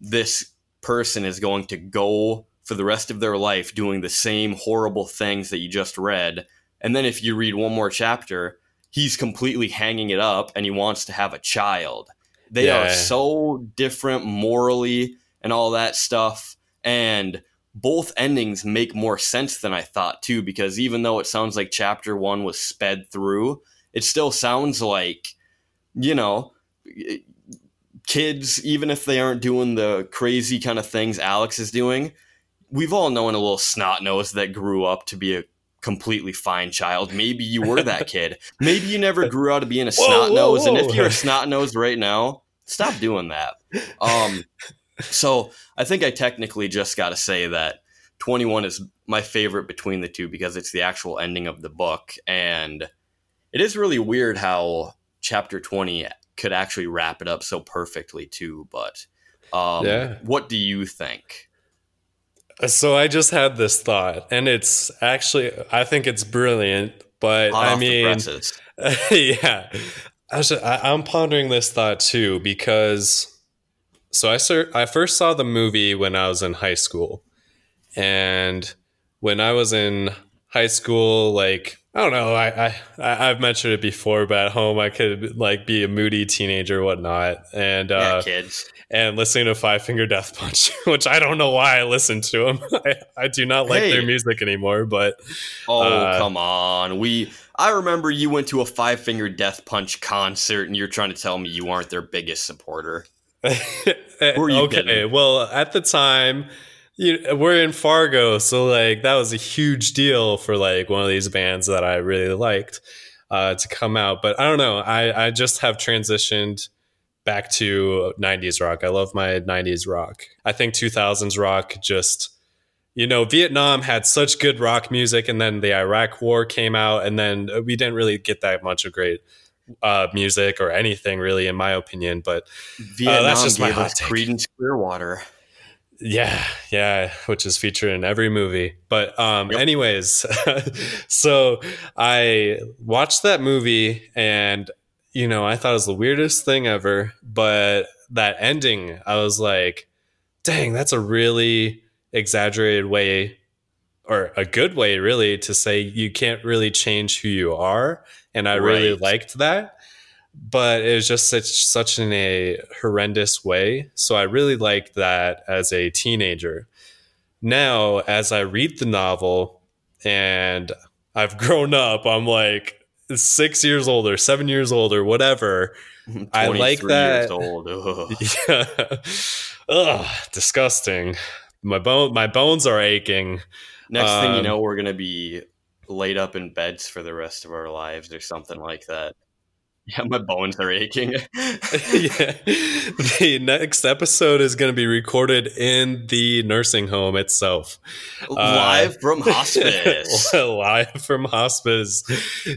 this person is going to go for the rest of their life doing the same horrible things that you just read. And then if you read one more chapter, he's completely hanging it up and he wants to have a child. They are so different morally and all that stuff. And both endings make more sense than I thought too, because even though it sounds like chapter one was sped through, it still sounds like, you know, kids, even if they aren't doing the crazy kind of things Alex is doing, we've all known a little snot nose that grew up to be a completely fine child. Maybe you were that kid. Maybe you never grew out of being a snot nose. And if you're a snot nose right now, stop doing that. Um, so I think I technically just got to say that 21 is my favorite between the two because it's the actual ending of the book. And it is really weird how chapter 20 could actually wrap it up so perfectly, too. But um, Yeah. what do you think? So I just had this thought, and it's actually I think it's brilliant, but Hot I mean, yeah, I I'm pondering this thought too because so I ser- I first saw the movie when I was in high school, and when I was in high school, like I don't know, I, I I've mentioned it before, but at home I could like be a moody teenager, or whatnot, and yeah, uh, kids. and listening to Five Finger Death Punch, which I don't know why I listen to them. I, I do not like Hey. their music anymore, but Oh, uh, come on. We I remember you went to a Five Finger Death Punch concert and you're trying to tell me you aren't their biggest supporter. okay. kidding? Well, at the time, you, we're in Fargo, so like that was a huge deal for like one of these bands that I really liked uh, to come out. But I don't know. I I just have transitioned back to 90s rock. I love my 90s rock. I think 2000s rock just you know, Vietnam had such good rock music, and then the Iraq War came out, and then we didn't really get that much of great uh, music or anything, really, in my opinion. But Vietnam just my hot take. Creedence Clearwater. Yeah, yeah, which is featured in every movie. But um, anyways, so I watched that movie, and you know, I thought it was the weirdest thing ever. But that ending, I was like, dang, that's a really exaggerated way or a good way really to say you can't really change who you are and i really liked that but it was just such such in a horrendous way. So i really liked that as a teenager. Now as i read the novel and i've grown up i'm like six years older seven years older whatever. I like 23 years that- old. Ugh. yeah. Ugh, disgusting. My bone my bones are aching. Next thing you Um, know, we're gonna be laid up in beds for the rest of our lives or something like that. Yeah, my bones are aching. yeah. The next episode is going to be recorded in the nursing home itself. Live from hospice. Live from hospice.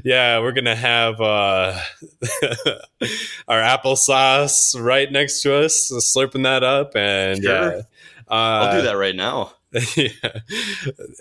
Yeah, we're going to have uh, our applesauce right next to us, slurping that up. And Sure. yeah. I'll Uh, do that right now. yeah,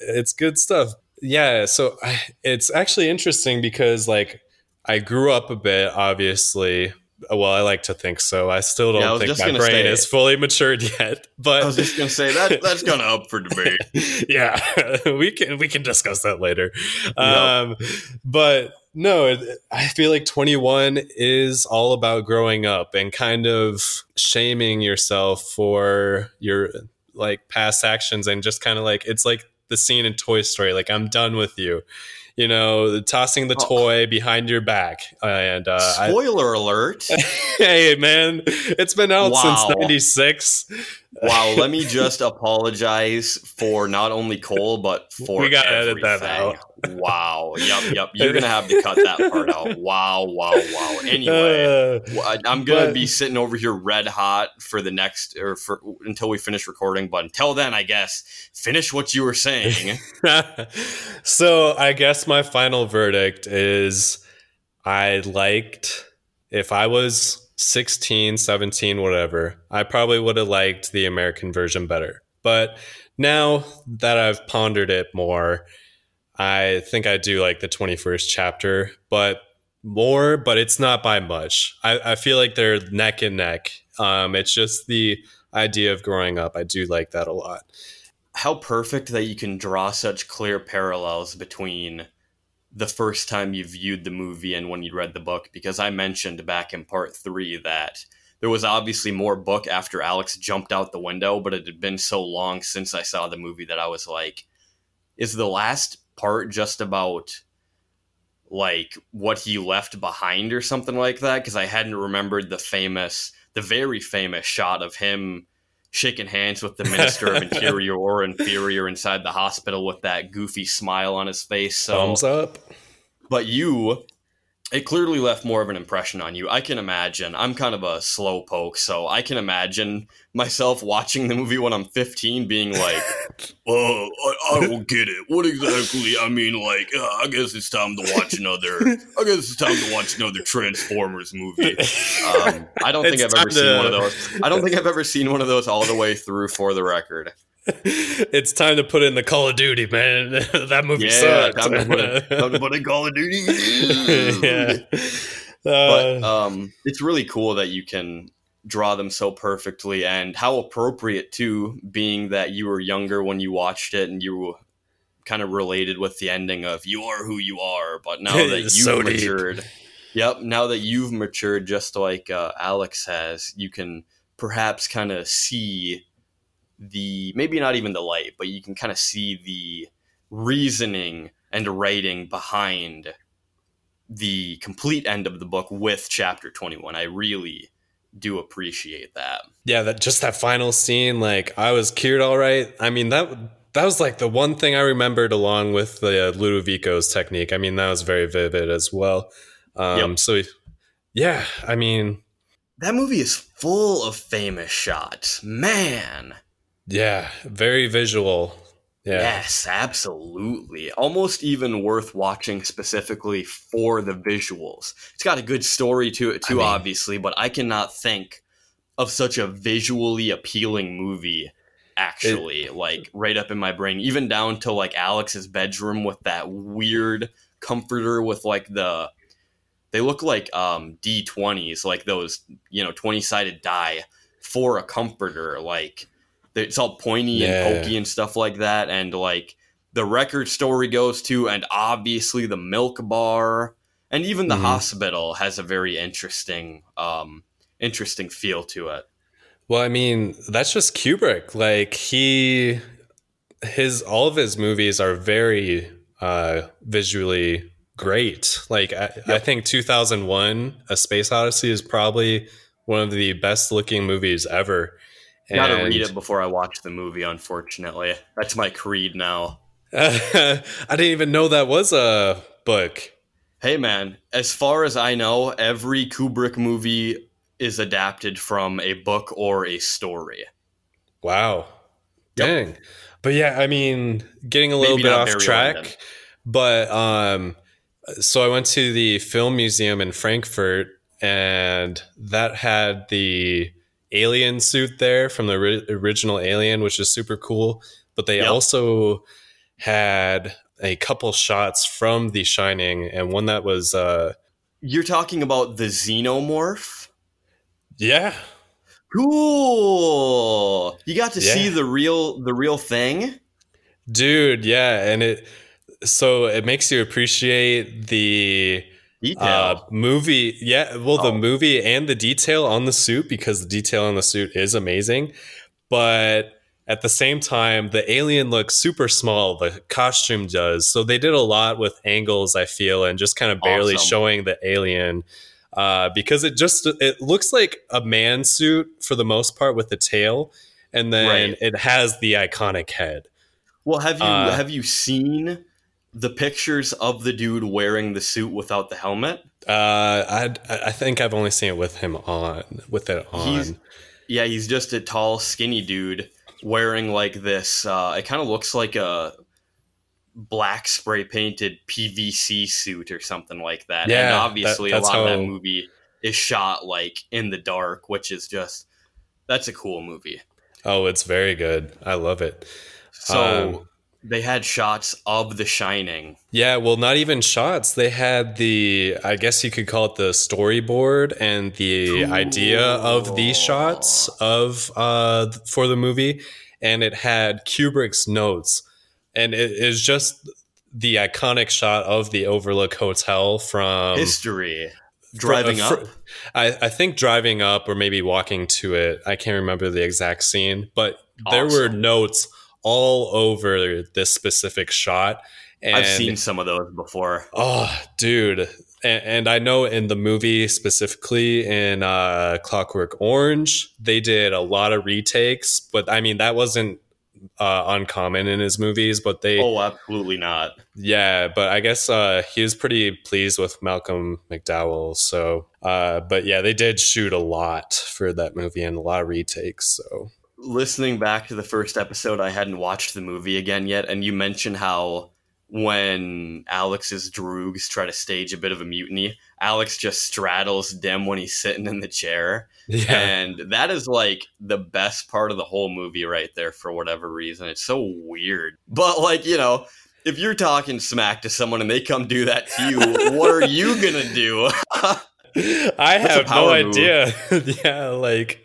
it's good stuff. Yeah, so I, it's actually interesting because like I grew up a bit, obviously, well, I like to think so. I still don't Yeah, I think my brain say- is fully matured yet. But I was just gonna say that that's kind of up for debate. yeah, we can we can discuss that later. Um, but no, I feel like 21 is all about growing up and kind of shaming yourself for your like past actions and just kind of like it's like the scene in Toy Story like I'm done with you. You know, tossing the Oh. toy behind your back and uh I, Spoiler alert! hey man, it's been out Wow. since 96. Wow, let me just apologize for not only Cole but for We gotta edit that everything. Wow, yep, yep. You're gonna have to cut that part out. Wow, wow, wow. Anyway, Uh, I- I'm gonna but- be sitting over here red hot for the next or for until we finish recording. But until then, I guess finish what you were saying. so I guess my final verdict is I liked if I was 16, 17, whatever, I probably would have liked the American version better. But now that I've pondered it more, I think I do like the 21st chapter, but more, but it's not by much. I, I feel like they're neck and neck. Um, it's just the idea of growing up. I do like that a lot. How perfect that you can draw such clear parallels between the first time you viewed the movie and when you read the book. Because I mentioned back in part three that there was obviously more book after Alex jumped out the window, but it had been so long since I saw the movie that I was like, is the last part just about like what he left behind or something like that? Because I hadn't remembered the famous, the very famous shot of him shaking hands with the Minister of Interior or Inferior inside the hospital with that goofy smile on his face. So Thumbs up. but you it clearly left more of an impression on you. I can imagine. I'm kind of a slow poke so i can imagine myself watching the movie when i'm 15 being like oh i, I don't get it. What exactly i mean like uh, i guess it's time to watch another i guess it's time to watch another transformers movie. Um, i don't think It's i've ever time seen one of those. I don't think i've ever seen one of those all the way through for the record it's time to put in the Call of Duty, man. that movie yeah sucked. time to put it time to put in call of duty yeah. but Uh, um, it's really cool that you can draw them so perfectly and how appropriate too being that you were younger when you watched it and you kind of related with the ending of you are who you are but now that you've So deep. matured yep now that you've matured just like uh, alex has you can perhaps kind of see the maybe not even the light but you can kind of see the reasoning and writing behind the complete end of the book with chapter 21 i really do appreciate that yeah, that just that final scene, like I was cured all right. I mean that that was like the one thing I remembered along with the uh, Ludovico's technique. I mean that was very vivid as well. Um, Yep. So yeah, I mean that movie is full of famous shots man yeah, very visual. Yeah. yes absolutely almost even worth watching specifically for the visuals it's got a good story to it too I mean- obviously but i cannot think of such a visually appealing movie actually like right up in my brain even down to like alex's bedroom with that weird comforter with like the they look like um d20s like those you know 20 sided die for a comforter like it's all pointy Yeah. and pokey and stuff like that and like the record story goes to and obviously the milk bar and even the Mhm. hospital has a very interesting um interesting feel to it Well, I mean, that's just Kubrick. Like he his all of his movies are very uh visually great. Like I, I think 2001 A Space Odyssey is probably one of the best looking movies ever. Gotta read it before i watch the movie unfortunately that's my creed now I didn't even know that was a book. Hey man, as far as I know, every Kubrick movie is adapted from a book or a story. Wow. Yep. Dang. But yeah, I mean, getting a little Maybe bit off track. Lyndon. But um so I went to the film museum in Frankfurt and that had the alien suit there from the ri- original Alien, which is super cool, but they Yep. also had a couple shots from The Shining and one that was uh You're talking about the xenomorph? Yeah. Cool. You got to Yeah. see the real the real thing. Dude, yeah, and it so it makes you appreciate the Detail. uh movie yeah well the Oh. movie and the detail on the suit because the detail on the suit is amazing but at the same time the alien looks super small the costume does so they did a lot with angles i feel and just kind of barely Awesome. showing the alien uh because it just it looks like a man suit for the most part with the tail and then Right. it has the iconic head well, have you uh, have you seen the pictures of the dude wearing the suit without the helmet? uh i i think i've only seen it with him on with it on He's- Yeah, he's just a tall, skinny dude wearing like this. Uh, it kind of looks like a black spray painted PVC suit or something like that. and Yeah, obviously, that- a lot of that movie is shot like in the dark, which is just that's a cool movie. Oh, it's very good. I love it. So Um, they had shots of The Shining. Yeah, well, not even shots. They had the, I guess you could call it the storyboard and the Cool. idea of these shots of uh for the movie, and it had Kubrick's notes, and it is just the iconic shot of the Overlook Hotel from History. Driving fr- up. I, I think driving up or maybe walking to it. I can't remember the exact scene, but there were notes all over this specific shot. And I've seen some of those before. Oh, dude. And, and I know in the movie specifically in uh, Clockwork Orange, they did a lot of retakes, but I mean, that wasn't uh, uncommon in his movies, but they, Oh, absolutely not. yeah, but I guess uh, he was pretty pleased with Malcolm McDowell. So, uh, but yeah, they did shoot a lot for that movie and a lot of retakes. So, listening back to the first episode, I hadn't watched the movie again yet, and you mentioned how when Alex's droogs try to stage a bit of a mutiny, Alex just straddles Dim when he's sitting in the chair. yeah. And that is like the best part of the whole movie right there for whatever reason. It's so weird. But like, you know, if you're talking smack to someone and they come do that to you, what are you gonna do? I That's have no move. idea. yeah, like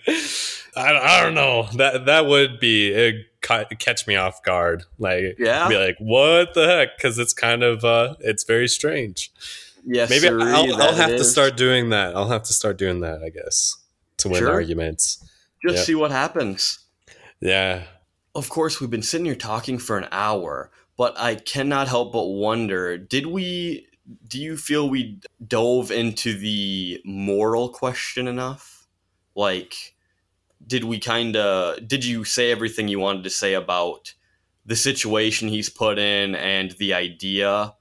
I, I don't know. That that would be it ca- catch me off guard. Like Yeah? be like, what the heck? Because it's kind of uh, it's very strange. yes, Maybe I'll, I'll have to start doing that. I'll have to start doing that. I guess to win Sure. arguments. just yeah. see what happens. Yeah. Of course, we've been sitting here talking for an hour, but I cannot help but wonder did we, do you feel we dove into the moral question enough? Like, did we kind of, did you say everything you wanted to say about the situation he's put in and the idea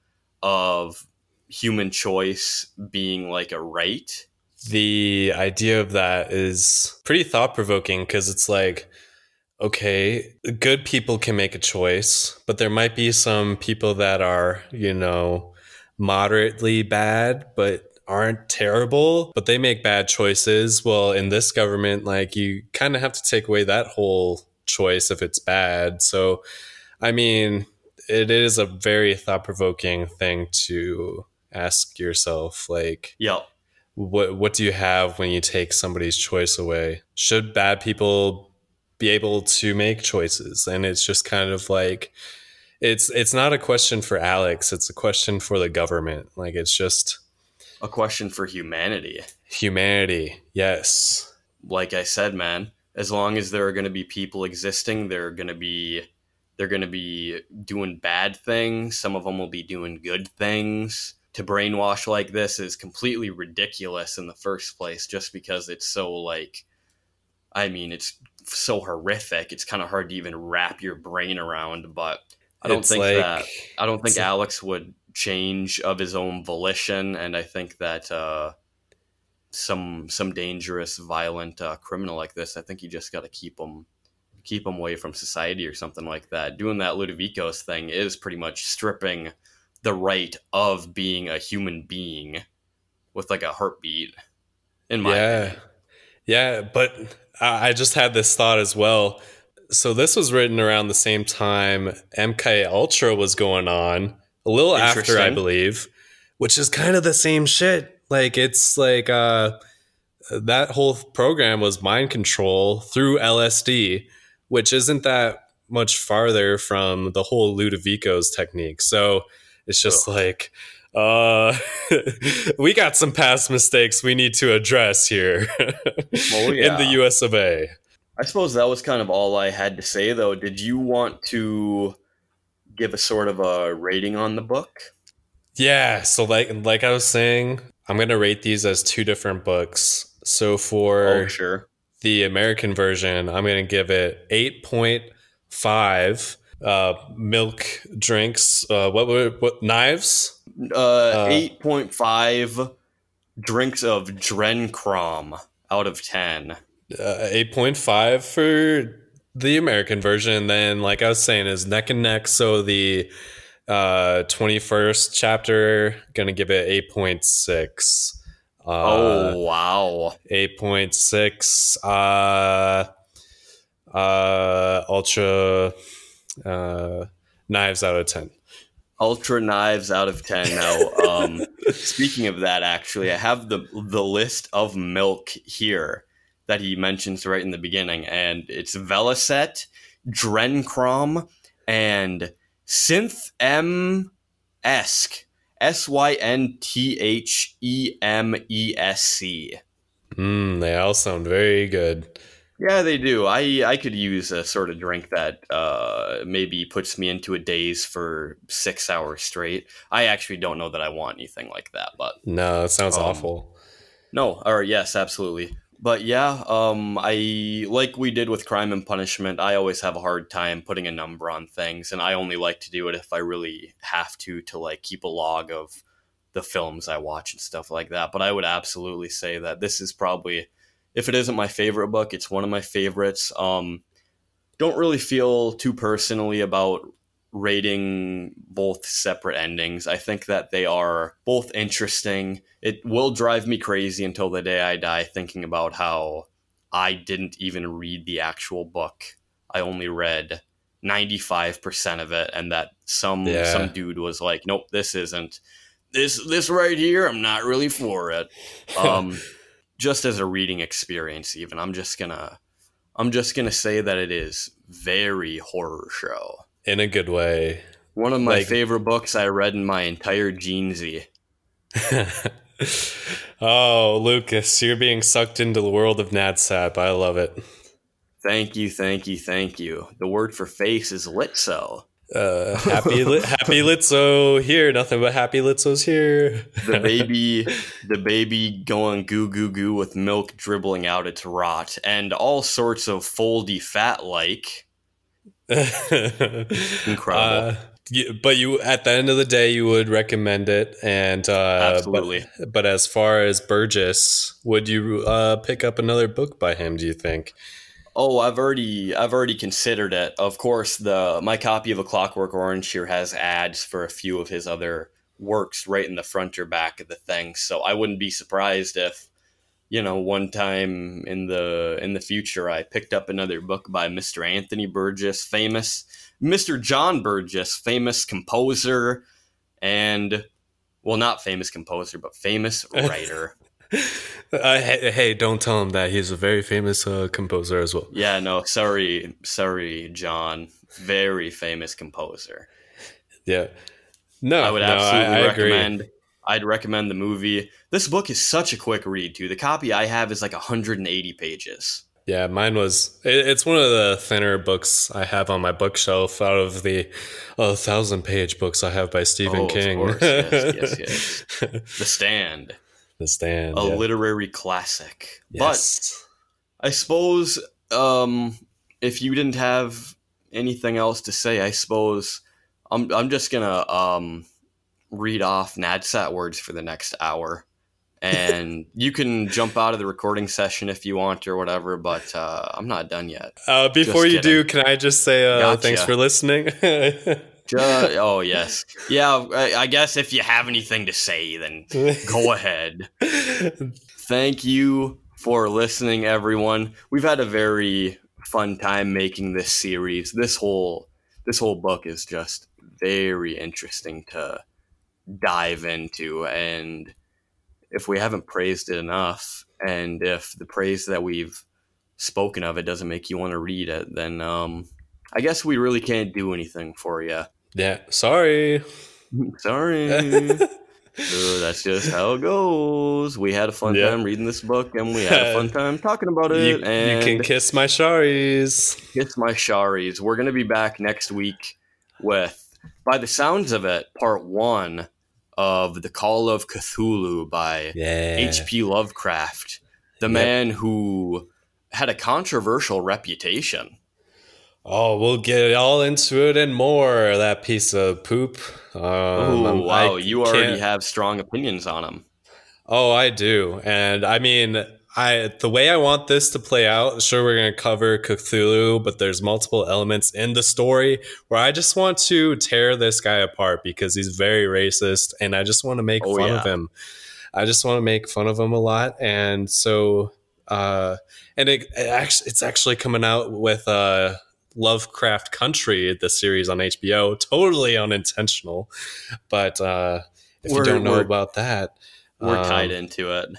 of human choice being like a right? the idea of that is pretty thought provoking because it's like, okay, good people can make a choice, but there might be some people that are, you know, moderately bad, but aren't terrible, but they make bad choices. Well, in this government, like you kind of have to take away that whole choice if it's bad. So, I mean, it is a very thought provoking thing to ask yourself, like, Yep. what what do you have when you take somebody's choice away should bad people be able to make choices and it's just kind of like it's it's not a question for alex it's a question for the government like it's just A question for humanity. humanity yes like I said, man, as long as there are going to be people existing, they're going to be they're going to be doing bad things. Some of them will be doing good things. To brainwash like this is completely ridiculous in the first place just because it's so like I mean, it's so horrific. It's kind of hard to even wrap your brain around, but I don't It's think like- that I don't think Alex would change of his own volition, and I think that uh, some some dangerous, violent uh, criminal like this, I think you just got to keep them keep them away from society or something like that. Doing that Ludovicos thing is pretty much stripping the right of being a human being with like a heartbeat. In my yeah opinion. yeah but I, I just had this thought as well so this was written around the same time mk ultra was going on a little after i believe which is kind of the same shit like it's like uh that whole program was mind control through LSD, which isn't that much farther from the whole Ludovico's technique. So it's just Ugh. like, uh, we got some past mistakes we need to address here well, yeah. in the US of A. I suppose that was kind of all I had to say, though. Did you want to give a sort of a rating on the book? Yeah. So, like, like I was saying, I'm gonna rate these as two different books. So for oh, sure. the American version, I'm gonna give it eight point five uh, milk drinks. Uh, what were what knives? Uh, uh, eight point five drinks of Drencrom out of ten. Uh, eight point five for the American version. Then, like I was saying, is neck and neck. So the uh 21st chapter gonna give it eight point six. Uh, oh wow, eight point six. Uh, uh, ultra uh, knives out of 10 ultra knives out of 10 now um, speaking of that actually i have the the list of milk here that he mentions right in the beginning and it's vellocet drencrom and synth m esque S Y N T H E M E S C. Mm, they all sound very good. Yeah, they do. I I could use a sort of drink that uh, maybe puts me into a daze for six hours straight. I actually don't know that I want anything like that, but no, it sounds um, awful. No, or yes, absolutely. But yeah, um, I like we did with Crime and Punishment. I always have a hard time putting a number on things, and I only like to do it if I really have to to like keep a log of the films I watch and stuff like that. But I would absolutely say that this is probably if it isn't my favorite book, it's one of my favorites. Um, don't really feel too personally about rating both separate endings. I think that they are both interesting. It will drive me crazy until the day I die thinking about how I didn't even read the actual book. I only read 95% of it and that some yeah. some dude was like, "Nope, this isn't this this right here, I'm not really for it." Um just as a reading experience even i'm just gonna i'm just gonna say that it is very horror show in a good way one of my like, favorite books i read in my entire jeezny oh lucas you're being sucked into the world of nadsat i love it thank you thank you thank you the word for face is litso uh, happy li- happy Litso here. Nothing but happy Litsos here. the baby, the baby going goo goo goo with milk dribbling out its rot and all sorts of foldy fat like. Incredible. Uh, but you, at the end of the day, you would recommend it, and uh, absolutely. But, but, as far as Burgess, would you uh, pick up another book by him? Do you think? Oh, I've already I've already considered it. Of course, the my copy of A Clockwork Orange here has ads for a few of his other works right in the front or back of the thing. So I wouldn't be surprised if you know one time in the in the future I picked up another book by Mr. Anthony Burgess, famous Mr. John Burgess, famous composer and well not famous composer but famous writer. Uh, hey, hey, don't tell him that he's a very famous uh, composer as well. Yeah, no, sorry, sorry, John. Very famous composer. Yeah, no, I would absolutely no, I, I recommend. Agree. I'd recommend the movie. This book is such a quick read too. The copy I have is like 180 pages. Yeah, mine was. It, it's one of the thinner books I have on my bookshelf out of the uh, thousand page books I have by Stephen oh, King. yes, yes, yes. the Stand. The Stand, a yeah. literary classic. Yes. But I suppose um, if you didn't have anything else to say, I suppose I'm I'm just gonna um, read off NADSAT words for the next hour. and you can jump out of the recording session if you want or whatever, but uh, I'm not done yet. Uh, before you do, can I just say uh, gotcha. thanks for listening? Just, oh yes, yeah. I, I guess if you have anything to say, then go ahead. Thank you for listening, everyone. We've had a very fun time making this series. This whole this whole book is just very interesting to dive into, and if we haven't praised it enough, and if the praise that we've spoken of it doesn't make you want to read it, then um, I guess we really can't do anything for you. Yeah, sorry. Sorry. That's just how it goes. We had a fun Yeah. time reading this book, and we had a fun time talking about it. You, and you can kiss my sharries. kiss my sharries. We're gonna be back next week with, by the sounds of it, part one of the Call of Cthulhu by Yeah. H.P. Lovecraft, the Yep. man who had a controversial reputation. Oh, we'll get all into it and more. That piece of poop. Um, oh wow, I you already can't- have strong opinions on him. Oh, I do, and I mean, I the way I want this to play out. Sure, we're gonna cover Cthulhu, but there's multiple elements in the story where I just want to tear this guy apart because he's very racist, and I just want to make Oh, fun yeah. of him. I just want to make fun of him a lot, and so, uh, and it, it actually, it's actually coming out with uh, Lovecraft Country, the series on HBO. Totally unintentional, but uh, if We're- you don't know about that, We're um, tied into it.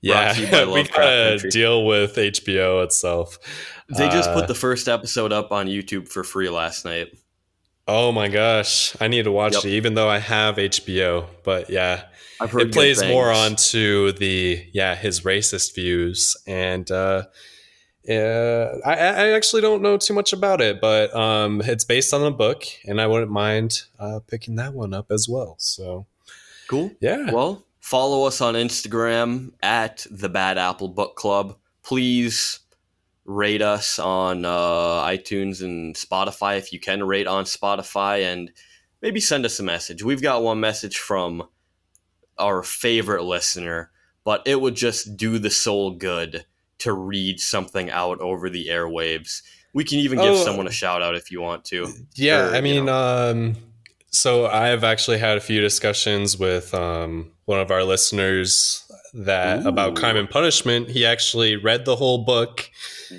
Yeah, Brought to you by we gotta Country. deal with HBO itself. They just Uh, put the first episode up on YouTube for free last night. Oh my gosh, I need to watch Yep. it, even though I have HBO. But yeah, it plays good more onto the yeah his racist views, and uh, yeah, I, I actually don't know too much about it, but um, it's based on a book, and I wouldn't mind uh, picking that one up as well. So Cool. yeah, Well, follow us on Instagram at the Bad Apple Book Club. Please rate us on uh, iTunes and Spotify if you can rate on Spotify, and maybe send us a message. We've got one message from our favorite listener, but it would just do the soul good to read something out over the airwaves. We can even give Oh. someone a shout out if you want to. Yeah, or, I you mean, um, so I've actually had a few discussions with um, one of our listeners that about crime and punishment. He actually read the whole book,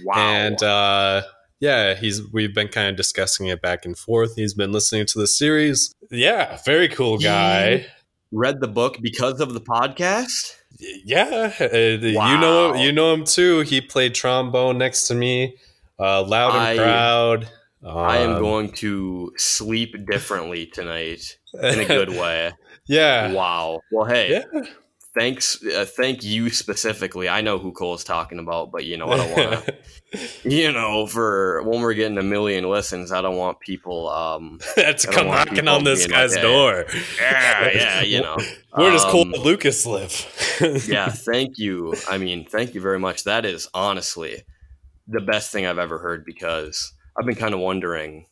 Wow. and uh, yeah, he's we've been kind of discussing it back and forth. He's been listening to the series. Yeah, very cool guy. Read the book because of the podcast? Yeah, uh, you know you know him too. He played trombone next to me, uh, loud and I- proud. I am Um, going to sleep differently tonight in a good way. Yeah, Wow. Well, hey, yeah. thanks. Uh, thank you specifically. I know who Cole's talking about, but you know, I don't want to. you know, for when we're getting a million listens, I don't want people. um That's come knocking on this being like, guy's "Hey." door. Yeah, yeah, you know. Where does Cole Um, Lucas live? yeah, thank you. I mean, thank you very much. That is honestly the best thing I've ever heard because I've been kind of wondering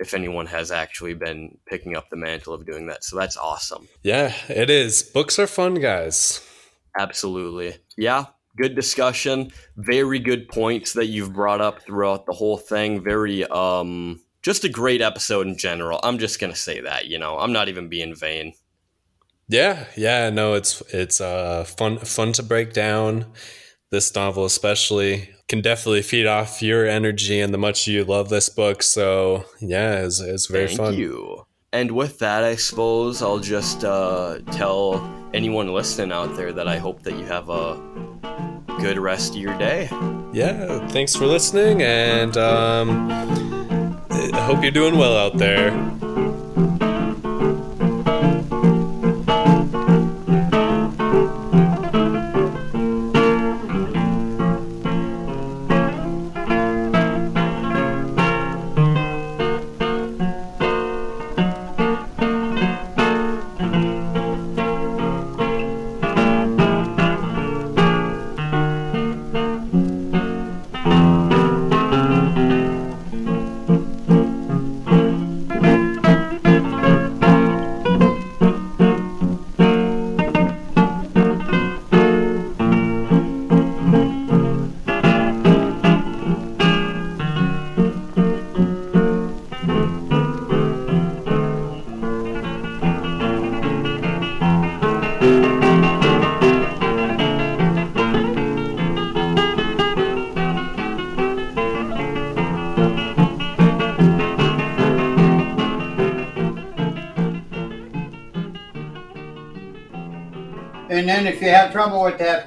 if anyone has actually been picking up the mantle of doing that. So that's awesome. yeah, it is. Books are fun, guys. Absolutely. Yeah, good discussion. Very good points that you've brought up throughout the whole thing. Very um just a great episode in general. I'm just going to say that, you know. I'm not even being vain. Yeah, yeah, no, it's it's uh fun fun to break down. This novel especially can definitely feed off your energy and the much you love this book. So yeah, it's, it's very fun. Thank fun. you. And with that, I suppose I'll just uh, tell anyone listening out there that I hope that you have a good rest of your day. Yeah, thanks for listening, and um, I hope you're doing well out there.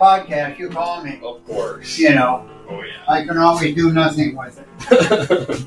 Podcast, you call me. Of course. You know, Oh yeah. I can always do nothing with it.